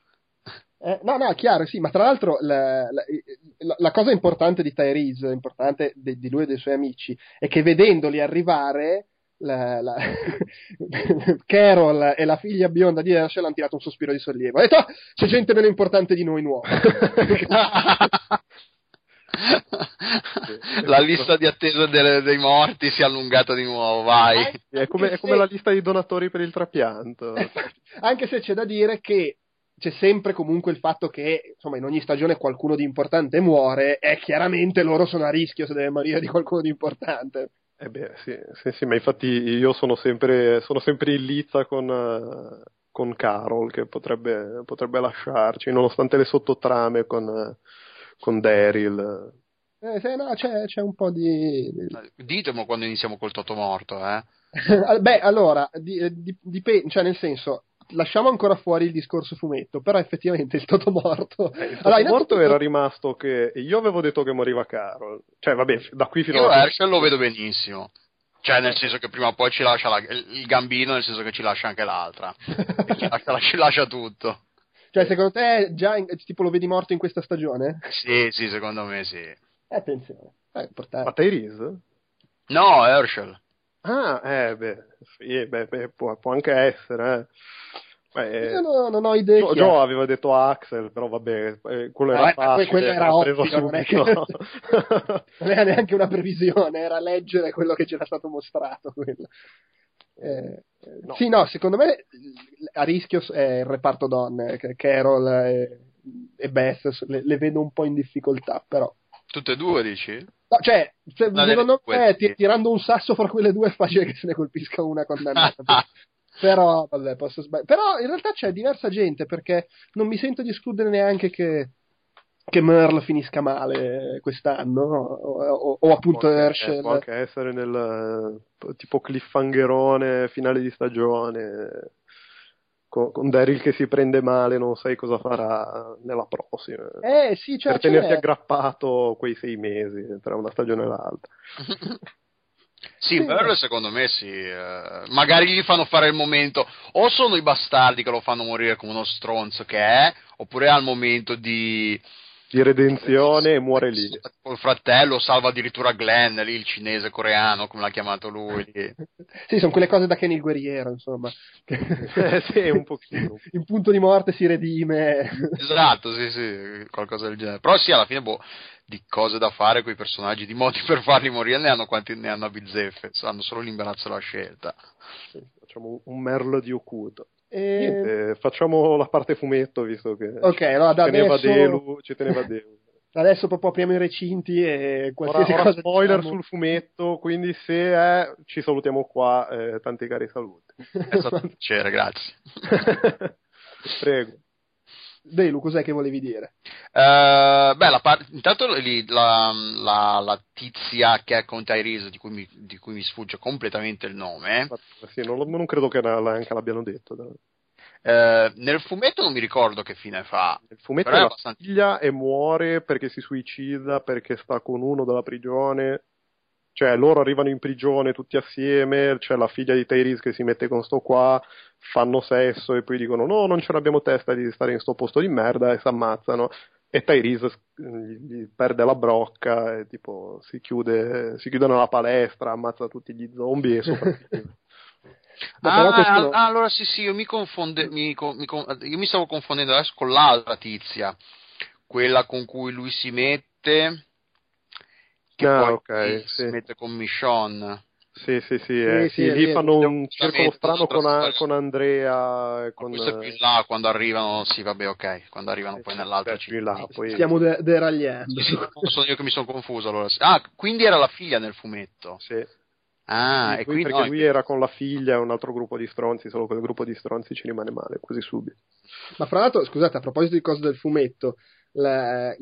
Speaker 2: Eh, no, no, chiaro, sì, ma tra l'altro la, la- la- cosa importante di Tyrese, importante di, di lui e dei suoi amici, è che vedendoli arrivare, la, la- Carol e la figlia bionda di Herschel hanno tirato un sospiro di sollievo. Ha detto, "Ah, c'è gente meno importante di noi nuova.
Speaker 3: la lista di attesa delle- dei morti si è allungata di nuovo, vai.
Speaker 1: È come, è come la lista di donatori per il trapianto.
Speaker 2: Anche se c'è da dire che c'è sempre comunque il fatto che, insomma, in ogni stagione qualcuno di importante muore e chiaramente loro sono a rischio se deve morire di qualcuno di importante.
Speaker 1: Eh beh, sì, sì, sì, ma infatti io sono sempre, sono sempre in lizza con, con Carol che potrebbe, potrebbe lasciarci, nonostante le sottotrame con, con Daryl.
Speaker 2: Eh, se no, c'è, c'è un po' di...
Speaker 3: Ditemi quando iniziamo col Toto morto, eh.
Speaker 2: Beh, allora, di- eh, di- dipende, cioè nel senso, lasciamo ancora fuori il discorso fumetto, però effettivamente il Toto morto...
Speaker 1: Eh, il
Speaker 2: Allora,
Speaker 1: morto era rimasto che io avevo detto che moriva Carol, cioè vabbè, da qui fino
Speaker 3: Io
Speaker 1: alla
Speaker 3: Herschel lo vedo benissimo. Cioè, nel senso che prima o poi ci lascia la- il gambino, nel senso che ci lascia anche l'altra. Ci lascia, ci lascia tutto.
Speaker 2: Cioè, secondo te già in- tipo lo vedi morto in questa stagione?
Speaker 3: Sì, sì, secondo me sì.
Speaker 2: Eh, attenzione, è importante.
Speaker 1: Ma Tyrese?
Speaker 3: No, Herschel.
Speaker 1: Ah, eh, beh, sì, beh, beh, può, può anche essere, eh. Beh,
Speaker 2: Io no- non ho.
Speaker 1: Joe,
Speaker 2: chiare.
Speaker 1: Joe aveva detto Axel, però vabbè, eh, quello era
Speaker 2: ma
Speaker 1: facile,
Speaker 2: quello era ovvio, non è che- non era neanche una previsione, era leggere quello che c'era stato mostrato. quello. Eh,
Speaker 1: No.
Speaker 2: Sì, no, secondo me a rischio è il reparto donne, Carol e, e Beth le, le vedo un po' in difficoltà, però.
Speaker 3: Tutte e due, dici?
Speaker 2: No, cioè, se-
Speaker 3: No,
Speaker 2: secondo me
Speaker 3: sì.
Speaker 2: tirando un sasso fra quelle due è facile che se ne colpisca una condannata. però, vabbè, posso sbagliare. Però in realtà c'è diversa gente perché non mi sento di escludere neanche che, che Merle finisca male quest'anno o, o- o appunto
Speaker 1: può,
Speaker 2: Herschel.
Speaker 1: può anche essere nel eh, tipo cliffhangerone finale di stagione con, con Daryl che si prende male, non sai cosa farà nella prossima.
Speaker 2: Eh sì, cioè,
Speaker 1: per tenerti
Speaker 2: c'è-
Speaker 1: aggrappato quei sei mesi tra una stagione e l'altra.
Speaker 3: Sì,
Speaker 2: Sì.
Speaker 3: Merle secondo me sì. eh, magari gli fanno fare il momento, o sono i bastardi che lo fanno morire come uno stronzo che è, oppure al momento di...
Speaker 1: Di redenzione e muore lì.
Speaker 3: Il fratello salva addirittura Glenn, lì il cinese coreano, come l'ha chiamato lui.
Speaker 2: Sì, sono quelle cose da Kenny il guerriero, insomma.
Speaker 1: Eh, sì, un pochino.
Speaker 2: In punto di morte si redime.
Speaker 3: Esatto, sì, sì, qualcosa del genere. Però sì, alla fine, boh, di cose da fare con i personaggi, di modi per farli morire, ne hanno quanti ne hanno a bizzeffe, hanno solo l'imbarazzo e la scelta.
Speaker 1: Sì, facciamo un merlo di Okuto.
Speaker 2: E...
Speaker 1: Niente, facciamo la parte fumetto visto che
Speaker 2: Ok, allora da
Speaker 1: ci teneva
Speaker 2: adesso,
Speaker 1: Delu, ci teneva Delu.
Speaker 2: adesso proprio apriamo i recinti e
Speaker 1: Ora,
Speaker 2: qualsiasi
Speaker 1: ora
Speaker 2: cosa
Speaker 1: spoiler
Speaker 2: diciamo-
Speaker 1: sul fumetto, quindi se è, ci salutiamo qua, eh, tanti cari saluti.
Speaker 3: È stato un piacere, grazie.
Speaker 1: Prego.
Speaker 2: Delu, cos'è che volevi dire?
Speaker 3: Eh, beh, la par- intanto lì, la, la- la tizia che è con Tyrese, di cui, mi, di cui mi sfugge completamente il nome,
Speaker 1: Sì, non, non credo che neanche l'abbiano detto.
Speaker 3: eh, nel fumetto non mi ricordo che fine fa.
Speaker 1: Il fumetto è la
Speaker 3: abbastanza-
Speaker 1: figlia e muore perché si suicida, perché sta con uno della prigione. Cioè, loro arrivano in prigione tutti assieme, c'è la figlia di Tyrese che si mette con sto qua, fanno sesso e poi dicono no, non ce l'abbiamo testa di stare in sto posto di merda e si ammazzano. E Tyrese gli perde la brocca e tipo si chiude, si chiude nella palestra, ammazza tutti gli zombie e sopravvive.
Speaker 3: ah, sono... ah, allora sì, sì, io mi, confonde, mi, mi, io mi stavo confondendo adesso con l'altra tizia, quella con cui lui si mette che ah, poi okay, si sì. mette con Michonne.
Speaker 1: Sì, sì, sì, eh, sì, sì lì fanno un circolo strano con, a, con Andrea. Con...
Speaker 3: Questo è più in là quando arrivano, sì, vabbè, ok, quando arrivano poi nell'altra
Speaker 1: città. Là, poi...
Speaker 2: Stiamo de- deragliando.
Speaker 3: Sì, sono io che mi sono confuso allora. Ah, quindi era la figlia nel fumetto.
Speaker 1: Sì.
Speaker 3: Ah, e
Speaker 1: quindi, perché no, lui era con la figlia e un altro gruppo di stronzi, solo quel gruppo di stronzi ci rimane male, così subito.
Speaker 2: Ma fra l'altro, scusate, a proposito di cose del fumetto, la,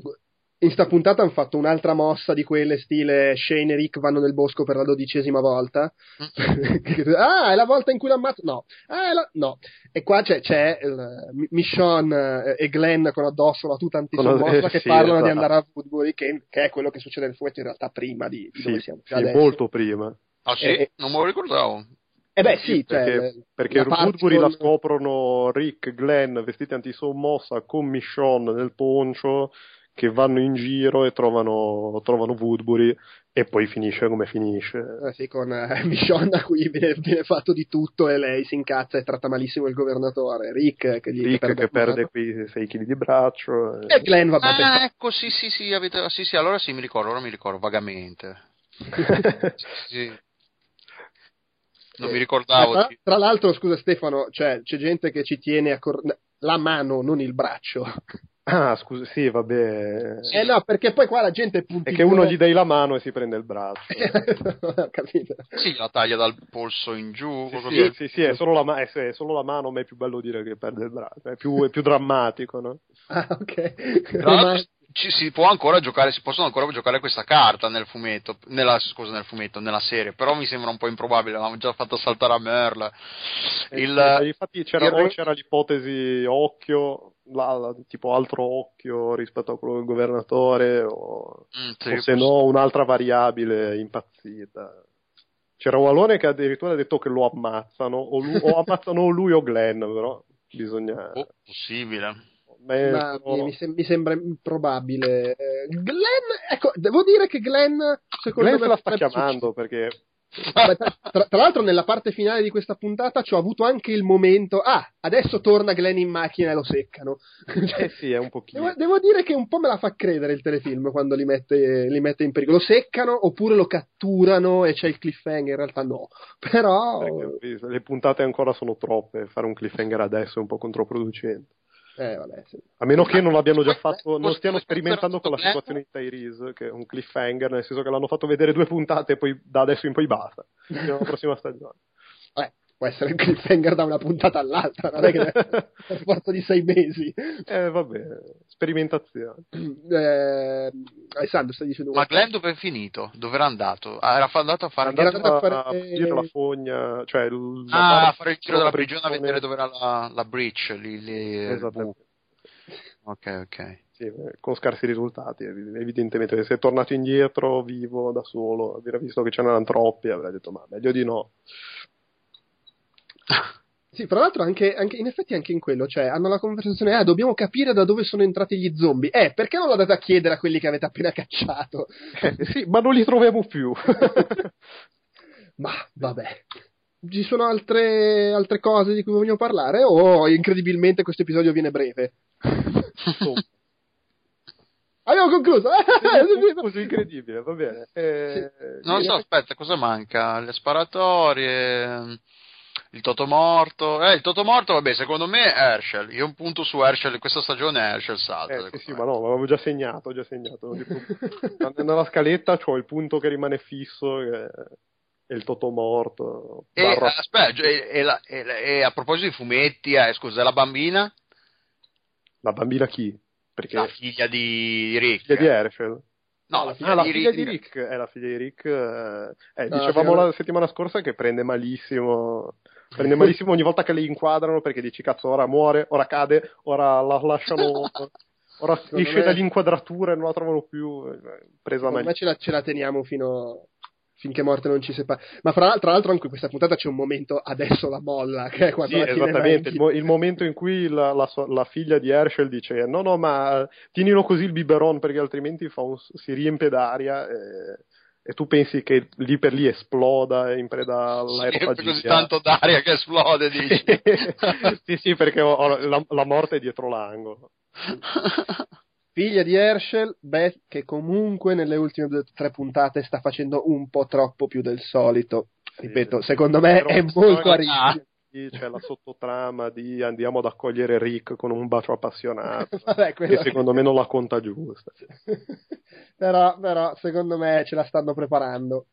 Speaker 2: in sta puntata hanno fatto un'altra mossa di quelle stile Shane e Rick vanno nel bosco per la dodicesima volta. Mm. ah, è la volta in cui l'ammazzo. No. Ah, la... no. E qua c'è, c'è il, Michonne eh, e Glenn con addosso la tuta antisommossa che sì, parlano esatto. di andare a Woodbury, che, che, è quello che succede nel fumetto in realtà prima di, di
Speaker 1: sì,
Speaker 2: dove siamo.
Speaker 1: Sì, molto prima.
Speaker 3: Ah sì? E, non me lo ricordavo.
Speaker 2: Eh beh sì,
Speaker 1: cioè, perché, perché Woodbury con... la scoprono Rick, Glenn vestiti antisommossa con Michonne nel poncio che vanno in giro e trovano, trovano Woodbury e poi finisce come finisce.
Speaker 2: Eh sì, con eh, Michonne a cui viene, viene, fatto di tutto e lei si incazza e tratta malissimo il governatore. Rick che, gli
Speaker 1: Rick perde, che perde quei 6 kg di braccio.
Speaker 2: E, e Glenn va bene.
Speaker 3: Ah, ecco, sì, sì, sì, avete, sì, sì, allora sì, mi ricordo, ora mi ricordo vagamente. sì. Non mi ricordavo.
Speaker 2: Tra, tra, l'altro, scusa Stefano, cioè, c'è gente che ci tiene a cor- la mano, non il braccio.
Speaker 1: Ah, scusa, sì, vabbè.
Speaker 2: Eh no, perché poi qua la gente
Speaker 1: punta. È che uno gli dai la mano e si prende il braccio.
Speaker 2: capito.
Speaker 3: Sì, la taglia dal polso in giù.
Speaker 1: Sì, sì, sì, sì, è, solo la, ma- è, è solo la mano, ma è più bello dire che perde il braccio. È più, è più drammatico, no?
Speaker 2: Ah,
Speaker 3: ok ci si può ancora giocare, si possono ancora giocare questa carta nel fumetto, nella, scusa, nel fumetto, nella serie, però mi sembra un po' improbabile, l'avevamo già fatto saltare a Merle.
Speaker 1: Eh Il, sì, infatti c'era, il... c'era, l'ipotesi occhio, la, la, tipo altro occhio rispetto a quello del governatore, o, mm, sì, o se no un'altra variabile impazzita. C'era un alone che addirittura ha detto che lo ammazzano, o, lui, o ammazzano lui o Glenn, però bisogna...
Speaker 3: Oh, possibile.
Speaker 2: Beh, Ma no. mi, sem- mi, sembra improbabile. Eh, Glenn, ecco, devo dire che Glenn, secondo
Speaker 1: Glenn
Speaker 2: me,
Speaker 1: la sta chiamando perché.
Speaker 2: Tra, tra, l'altro, nella parte finale di questa puntata ci ho avuto anche il momento. Ah, adesso torna Glenn in macchina e lo seccano.
Speaker 1: eh sì, è un pochino.
Speaker 2: Devo, devo, dire che un po' me la fa credere il telefilm quando li mette, li mette in pericolo. Lo seccano oppure lo catturano e c'è il cliffhanger. In realtà, no. Però.
Speaker 1: le puntate ancora sono troppe. Fare un cliffhanger adesso è un po' controproducente.
Speaker 2: Eh, vabbè, sì.
Speaker 1: A meno che non l'abbiano già fatto, non stiano sperimentando con la situazione di Tyrese, che è un cliffhanger, nel senso che l'hanno fatto vedere due puntate e poi da adesso in poi basta. Fino alla prossima stagione.
Speaker 2: Può essere un cliffhanger da una puntata all'altra, non è che per forza di sei mesi.
Speaker 1: Eh, vabbè, sperimentazione.
Speaker 2: Eh, Alessandro, stai dicendo
Speaker 3: Ma Glenn dove è finito? Dove era andato? Ah, era andato a fare,
Speaker 1: era andato a, fare... a la fogna, cioè
Speaker 3: l- ah, a fare il giro della prigione a vedere dove era la, la breach, lì, lì
Speaker 1: Esattamente.
Speaker 3: Ok, ok.
Speaker 1: Sì, con scarsi risultati, evidentemente. Se è tornato indietro vivo da solo, avrà visto che ce n'erano troppi, avrà detto ma meglio di no.
Speaker 2: Sì, fra l'altro anche, anche, in effetti anche in quello, cioè hanno la conversazione, ah, dobbiamo capire da dove sono entrati gli zombie. Eh, perché non l'andate a chiedere a quelli che avete appena cacciato?
Speaker 1: Eh, sì, ma non li troviamo più.
Speaker 2: ma, vabbè. Ci sono altre, altre cose di cui vogliamo parlare o incredibilmente questo episodio viene breve? Abbiamo concluso.
Speaker 1: concluso incredibile, va bene. Eh,
Speaker 3: sì. Non so, aspetta, cosa manca? Le sparatorie il Totomorto. Eh, il Totomorto, vabbè, secondo me è Herschel. Io un punto su Herschel, questa stagione è Herschel salta.
Speaker 1: Eh, sì, sì, ma no, l'avevo già segnato, ho già segnato. Nella scaletta c'ho il punto che rimane fisso, che è il Totomorto.
Speaker 3: E, barra... aspetta, e, e, la, e, a proposito di fumetti, eh, scusa, la bambina?
Speaker 1: La bambina chi?
Speaker 3: Perché... La figlia di Rick.
Speaker 1: La figlia di Herschel.
Speaker 3: No, la figlia,
Speaker 1: ah,
Speaker 3: di,
Speaker 1: la figlia Rick. di Rick. È la figlia di Rick. Eh, eh no, dicevamo la settimana scorsa che prende malissimo prende malissimo ogni volta che li inquadrano perché dici cazzo ora muore, ora cade, ora la lasciano, ora esce me... dall'inquadratura e non la trovano più, eh, presa
Speaker 2: malissimo. ce la, ce la teniamo fino, finché morte non ci separa. Ma fra, tra l'altro anche in questa puntata c'è un momento adesso la molla, che è quando
Speaker 1: Sì, esattamente, il, mo- il momento in cui la, la so- la figlia di Herschel dice no no ma tienilo così il biberon perché altrimenti fa un- si riempie d'aria e, e tu pensi che lì per lì esploda in preda all'aerofagia.
Speaker 3: così tanto d'aria che esplode, dici.
Speaker 1: sì sì perché ho- ho- la, la morte è dietro l'angolo.
Speaker 2: Figlia di Herschel, Beth, che comunque nelle ultime due o tre puntate sta facendo un po' troppo più del solito. Ripeto, secondo me è molto
Speaker 1: storia-
Speaker 2: arissimo.
Speaker 1: C'è la sottotrama di andiamo ad accogliere Rick con un bacio appassionato,
Speaker 2: Vabbè, quello-
Speaker 1: che secondo me non la conta giusta.
Speaker 2: però, però, secondo me ce la stanno preparando.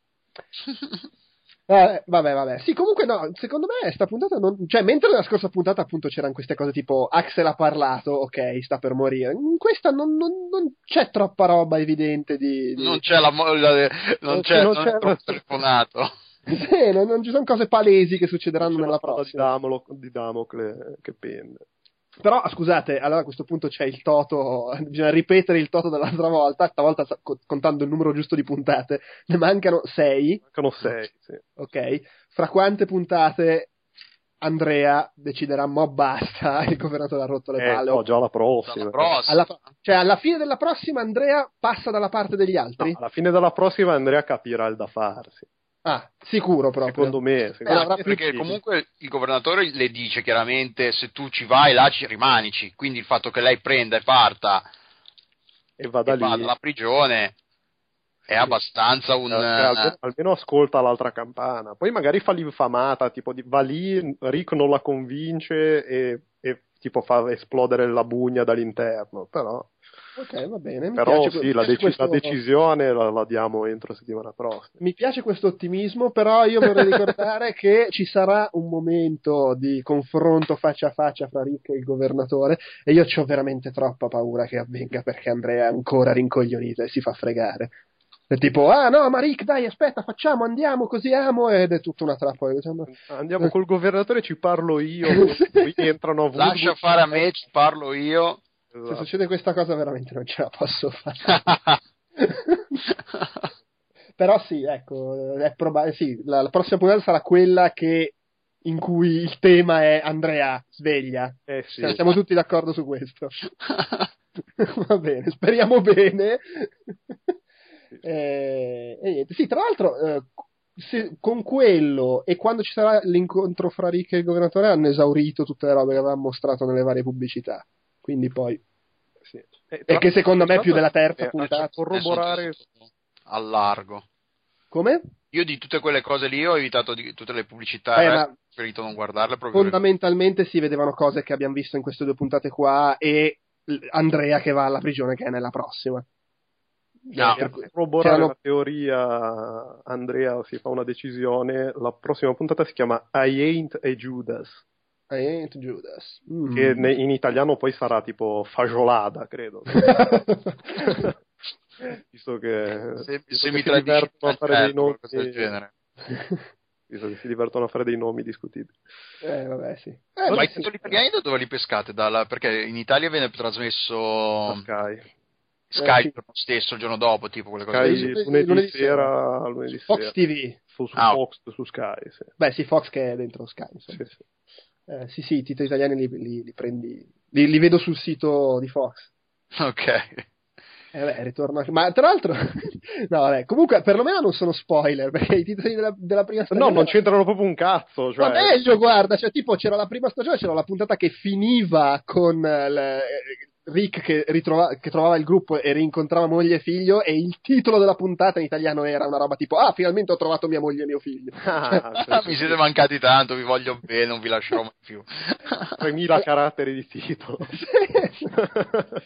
Speaker 2: Eh, vabbè, vabbè. Sì, comunque no, secondo me sta puntata non... Cioè, mentre nella scorsa puntata appunto c'erano queste cose tipo Axel ha parlato, ok, sta per morire. In questa non, non- non c'è troppa roba evidente di... di-
Speaker 3: Non c'è la mo- la- non
Speaker 2: Non
Speaker 3: c'è,
Speaker 2: c'è- non
Speaker 3: non
Speaker 2: c'è-
Speaker 3: è troppo telefonato.
Speaker 2: Sì, non, non ci sono cose palesi che succederanno
Speaker 1: C'è
Speaker 2: nella prossima.
Speaker 1: Di, Damolo- di Damocle che pende.
Speaker 2: Però scusate, allora a questo punto c'è il toto, bisogna ripetere il toto dell'altra volta, stavolta contando il numero giusto di puntate, ne mancano sei,
Speaker 1: Mancano sei, sì.
Speaker 2: ok? Fra quante puntate Andrea deciderà mo basta, il governatore ha rotto le
Speaker 1: Eh,
Speaker 2: palle.
Speaker 1: no, già la prossima.
Speaker 3: Alla prossima.
Speaker 2: Alla, cioè alla fine della prossima Andrea passa dalla parte degli
Speaker 1: No,
Speaker 2: altri?
Speaker 1: alla fine della prossima Andrea capirà il da farsi.
Speaker 2: Ah, sicuro proprio.
Speaker 1: Secondo me. secondo
Speaker 2: Eh,
Speaker 3: perché comunque il governatore le dice chiaramente se tu ci vai là ci rimanici, quindi il fatto che lei prenda e parta
Speaker 1: E vada
Speaker 3: e
Speaker 1: lì.
Speaker 3: vada alla prigione è
Speaker 1: Sì.
Speaker 3: abbastanza un...
Speaker 1: Eh, almeno, almeno ascolta l'altra campana. Poi magari fa l'infamata, tipo di- va lì, Rick non la convince e, e tipo fa esplodere la bugna dall'interno. Però,
Speaker 2: Ok, va bene. Mi
Speaker 1: però
Speaker 2: piace,
Speaker 1: sì,
Speaker 2: mi
Speaker 1: la,
Speaker 2: questo-
Speaker 1: la decisione la, la diamo entro settimana prossima.
Speaker 2: Mi piace questo ottimismo, però io vorrei ricordare che ci sarà un momento di confronto faccia a faccia fra Rick e il governatore e io ho veramente troppa paura che avvenga perché Andrea è ancora rincoglionito e si fa fregare. È tipo, ah no, ma Rick, dai, aspetta, facciamo, andiamo, così amo, ed è tutta una trappola. Diciamo,
Speaker 1: Andiamo col governatore, ci parlo io, entrano a.
Speaker 3: Lascia fare a me, ci parlo io.
Speaker 2: Se
Speaker 1: Esatto.
Speaker 2: succede questa cosa veramente non ce la posso fare. Però sì, ecco, è probabile, sì, la, la prossima puntata sarà quella che in cui il tema è Andrea, sveglia.
Speaker 1: Eh sì.
Speaker 2: Cioè, Siamo tutti d'accordo su questo. Va bene, speriamo bene. Eh, e niente. Sì, tra l'altro, eh, se- con quello e quando ci sarà l'incontro fra Rick e il governatore hanno esaurito tutte le robe che avevamo mostrato nelle varie pubblicità. Quindi poi.
Speaker 1: Sì. Eh,
Speaker 2: E che secondo me è più della terza
Speaker 1: eh,
Speaker 2: puntata.
Speaker 1: a corroborare
Speaker 3: al largo.
Speaker 2: Come?
Speaker 3: Io di tutte quelle cose lì ho evitato di, tutte le pubblicità,
Speaker 2: Eh,
Speaker 3: eh,
Speaker 2: ma-
Speaker 3: ho preferito non guardarle proprio.
Speaker 2: Fondamentalmente si vedevano cose che abbiamo visto in queste due puntate qua e Andrea che va alla prigione che è nella prossima.
Speaker 3: No.
Speaker 2: Per
Speaker 1: Per corroborare
Speaker 2: c'erano-
Speaker 1: la teoria, Andrea si fa una decisione. La prossima puntata si chiama I Ain't a Judas,
Speaker 2: ain't Judas. Mm.
Speaker 1: che in italiano poi sarà tipo fagiolada, credo. Visto che,
Speaker 3: se,
Speaker 1: visto
Speaker 3: se
Speaker 1: che
Speaker 3: mi
Speaker 1: si divertono a fare dei nomi,
Speaker 3: del genere.
Speaker 1: visto che si divertono a fare dei nomi discutibili.
Speaker 2: eh, vabbè, sì.
Speaker 3: Ma
Speaker 2: Eh,
Speaker 3: i
Speaker 2: sì.
Speaker 3: titoli italiani da dove li pescate? Dalla- perché in Italia viene trasmesso
Speaker 1: Sky,
Speaker 3: Skype
Speaker 2: sì.
Speaker 3: lo stesso il giorno dopo, tipo quelle cose
Speaker 1: Sky.
Speaker 2: Lunedì-
Speaker 1: lunedì,
Speaker 2: lunedì
Speaker 1: sera, lunedì
Speaker 2: Fox
Speaker 1: sera.
Speaker 2: TV.
Speaker 1: Su, su
Speaker 3: Ah,
Speaker 1: Fox, su Sky, sì.
Speaker 2: Beh, sì, Fox che è dentro Sky. insomma.
Speaker 1: Sì, sì.
Speaker 2: Eh, sì, sì, i titoli italiani li, li- li prendi. Li, li vedo sul sito di Fox.
Speaker 3: Ok.
Speaker 2: Eh beh, ritorno anche- Ma tra l'altro, no, vabbè, comunque perlomeno non sono spoiler perché i titoli della, della prima stagione.
Speaker 1: No, non c'entrano proprio un cazzo. Cioè...
Speaker 2: Ma meglio, guarda, cioè, tipo c'era la prima stagione, c'era la puntata che finiva con eh, le- Rick che, ritrova- che trovava il gruppo e rincontrava moglie e figlio, e il titolo della puntata in italiano era una roba tipo: Ah, finalmente ho trovato mia moglie e mio figlio.
Speaker 1: Ah, sì,
Speaker 3: mi siete mancati tanto, vi voglio bene, non vi lascerò mai più.
Speaker 1: 3000 caratteri di titolo.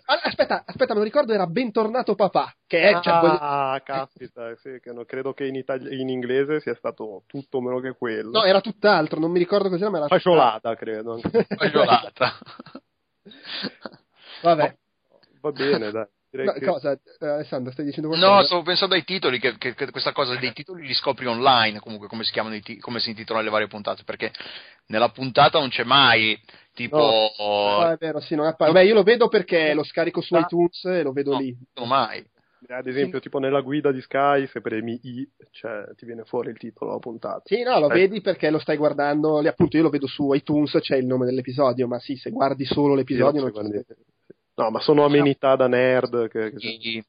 Speaker 2: Aspetta, aspetta, me lo ricordo, era Bentornato papà, che è. cioè, voglio-
Speaker 1: ah, caspita, sì, che no- credo che in, itali- in inglese sia stato tutto meno che quello.
Speaker 2: No, era tutt'altro, non mi ricordo cos'era, ma era.
Speaker 1: Fasciolata, credo. anche.
Speaker 2: Vabbè.
Speaker 1: Va bene, dai. Direi
Speaker 2: No,
Speaker 1: che-
Speaker 2: cosa, eh, Alessandro, stai dicendo qualcosa?
Speaker 3: No, stavo pensando ai titoli, che, che- che questa cosa dei titoli li scopri online, comunque come si chiamano i ti- come si intitolano le varie puntate, perché nella puntata non c'è mai tipo
Speaker 2: No, è vero, sì, non appare. Beh, io lo vedo perché lo scarico su
Speaker 3: Ah.
Speaker 2: iTunes e lo vedo
Speaker 3: No.
Speaker 2: lì.
Speaker 3: non mai.
Speaker 1: Ad esempio, sì. tipo nella guida di Sky, se premi I, cioè, ti viene fuori il titolo della puntata.
Speaker 2: Sì, no, lo eh. vedi perché lo stai guardando, appunto io lo vedo su iTunes, c'è il nome dell'episodio, ma sì, se guardi solo l'episodio non guardi...
Speaker 1: No, ma sono amenità da nerd. Che, che...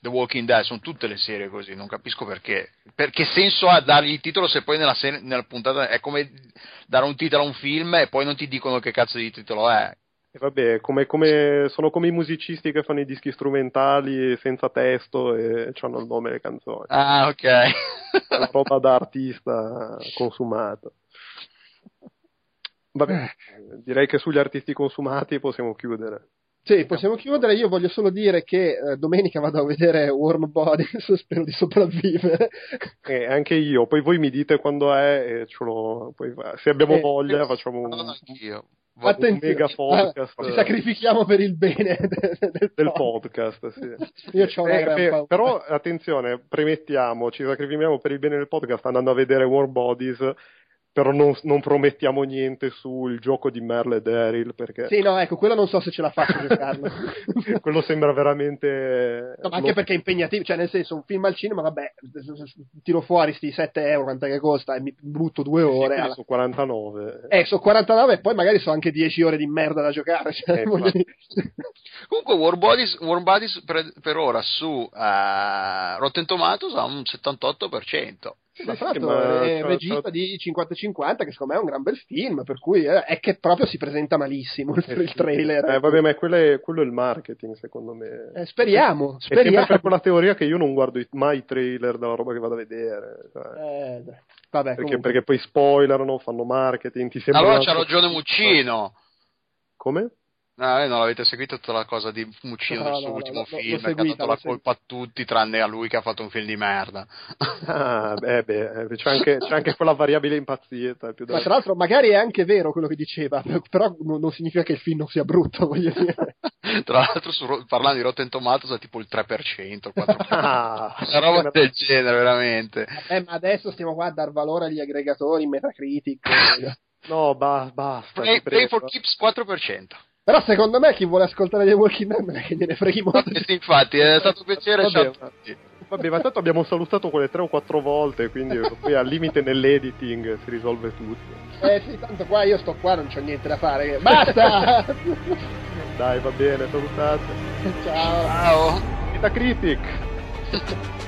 Speaker 3: The Walking Dead, sono tutte le serie così, non capisco perché. Perché senso ha dargli il titolo se poi nella, serie, nella puntata è come dare un titolo a un film e poi non ti dicono che cazzo di titolo è.
Speaker 1: E vabbè, come, come, sono come i musicisti che fanno i dischi strumentali senza testo e hanno il nome delle canzoni.
Speaker 3: Ah, ok.
Speaker 1: Una roba da artista consumato. Vabbè, direi che sugli artisti consumati possiamo chiudere.
Speaker 2: Sì, possiamo chiudere. Io voglio solo dire che eh, domenica vado a vedere Warm Bodies, spero di sopravvivere.
Speaker 1: Eh, anche io, poi voi mi dite quando è, e lo, poi, se abbiamo eh, voglia facciamo un, un mega podcast.
Speaker 2: Ci sacrifichiamo per il bene del,
Speaker 1: del podcast. sì.
Speaker 2: io ho una
Speaker 1: eh, Però attenzione, premettiamo, ci sacrifichiamo per il bene del podcast andando a vedere Warm Bodies però non, non, promettiamo niente sul gioco di Merle e Daryl perché...
Speaker 2: Sì, no, ecco, quello non so se ce la faccio giocarlo.
Speaker 1: quello sembra veramente...
Speaker 2: No, anche lo... perché è impegnativo, cioè nel senso, un film al cinema, vabbè, tiro fuori sti 7 euro, quanto che costa, e mi butto due ore.
Speaker 1: Sì, alla... sono 49.
Speaker 2: Eh, sono 49 e poi magari sono anche 10 ore di merda da giocare. Cioè,
Speaker 3: eh, Comunque War Bodies, War Bodies per, per, ora su uh, Rotten Tomatoes ha un 78%.
Speaker 2: Sì, ma tra l'altro è un regista di 50-50 che secondo me è un gran bel film, per cui è, è che proprio si presenta malissimo il, eh, il trailer.
Speaker 1: Eh, vabbè, ma quello è, quello è il marketing, secondo me.
Speaker 2: Eh, speriamo, speriamo.
Speaker 1: È per quella teoria che io non guardo mai i trailer della roba che vado a vedere. Cioè.
Speaker 2: Eh, vabbè,
Speaker 1: perché, perché, poi spoilerano, fanno marketing. Ti
Speaker 3: allora c'ha ragione Muccino.
Speaker 1: Come?
Speaker 3: No, non l'avete seguito tutta la cosa di Muccino no, del suo no, ultimo no, film, che ha dato la colpa a tutti tranne a lui che ha fatto un film di merda.
Speaker 1: Ah, beh, beh, eh, c'è anche, c'è anche quella variabile impazzita. Più
Speaker 2: Ma tra l'altro magari è anche vero quello che diceva, però non significa che il film non sia brutto, voglio dire.
Speaker 3: tra l'altro su, parlando di Rotten Tomatoes è tipo il 3%, il 4%. Ah, Una roba del genere, veramente.
Speaker 2: Eh, ma adesso stiamo qua a dar valore agli aggregatori, Metacritic.
Speaker 1: no, ba- basta.
Speaker 3: Play, Play for Keeps 4%.
Speaker 2: Però secondo me chi vuole ascoltare The Walking Dead non è che gliene freghi molto.
Speaker 3: Sì, infatti, è stato un piacere. Vabbè,
Speaker 1: vabbè, ma tanto abbiamo salutato quelle tre o quattro volte, quindi poi al limite nell'editing si risolve tutto.
Speaker 2: Eh sì, tanto qua io sto qua, non c'ho niente da fare. Basta!
Speaker 1: Dai, va bene, salutate.
Speaker 2: Ciao.
Speaker 3: Ciao.
Speaker 1: Metacritic.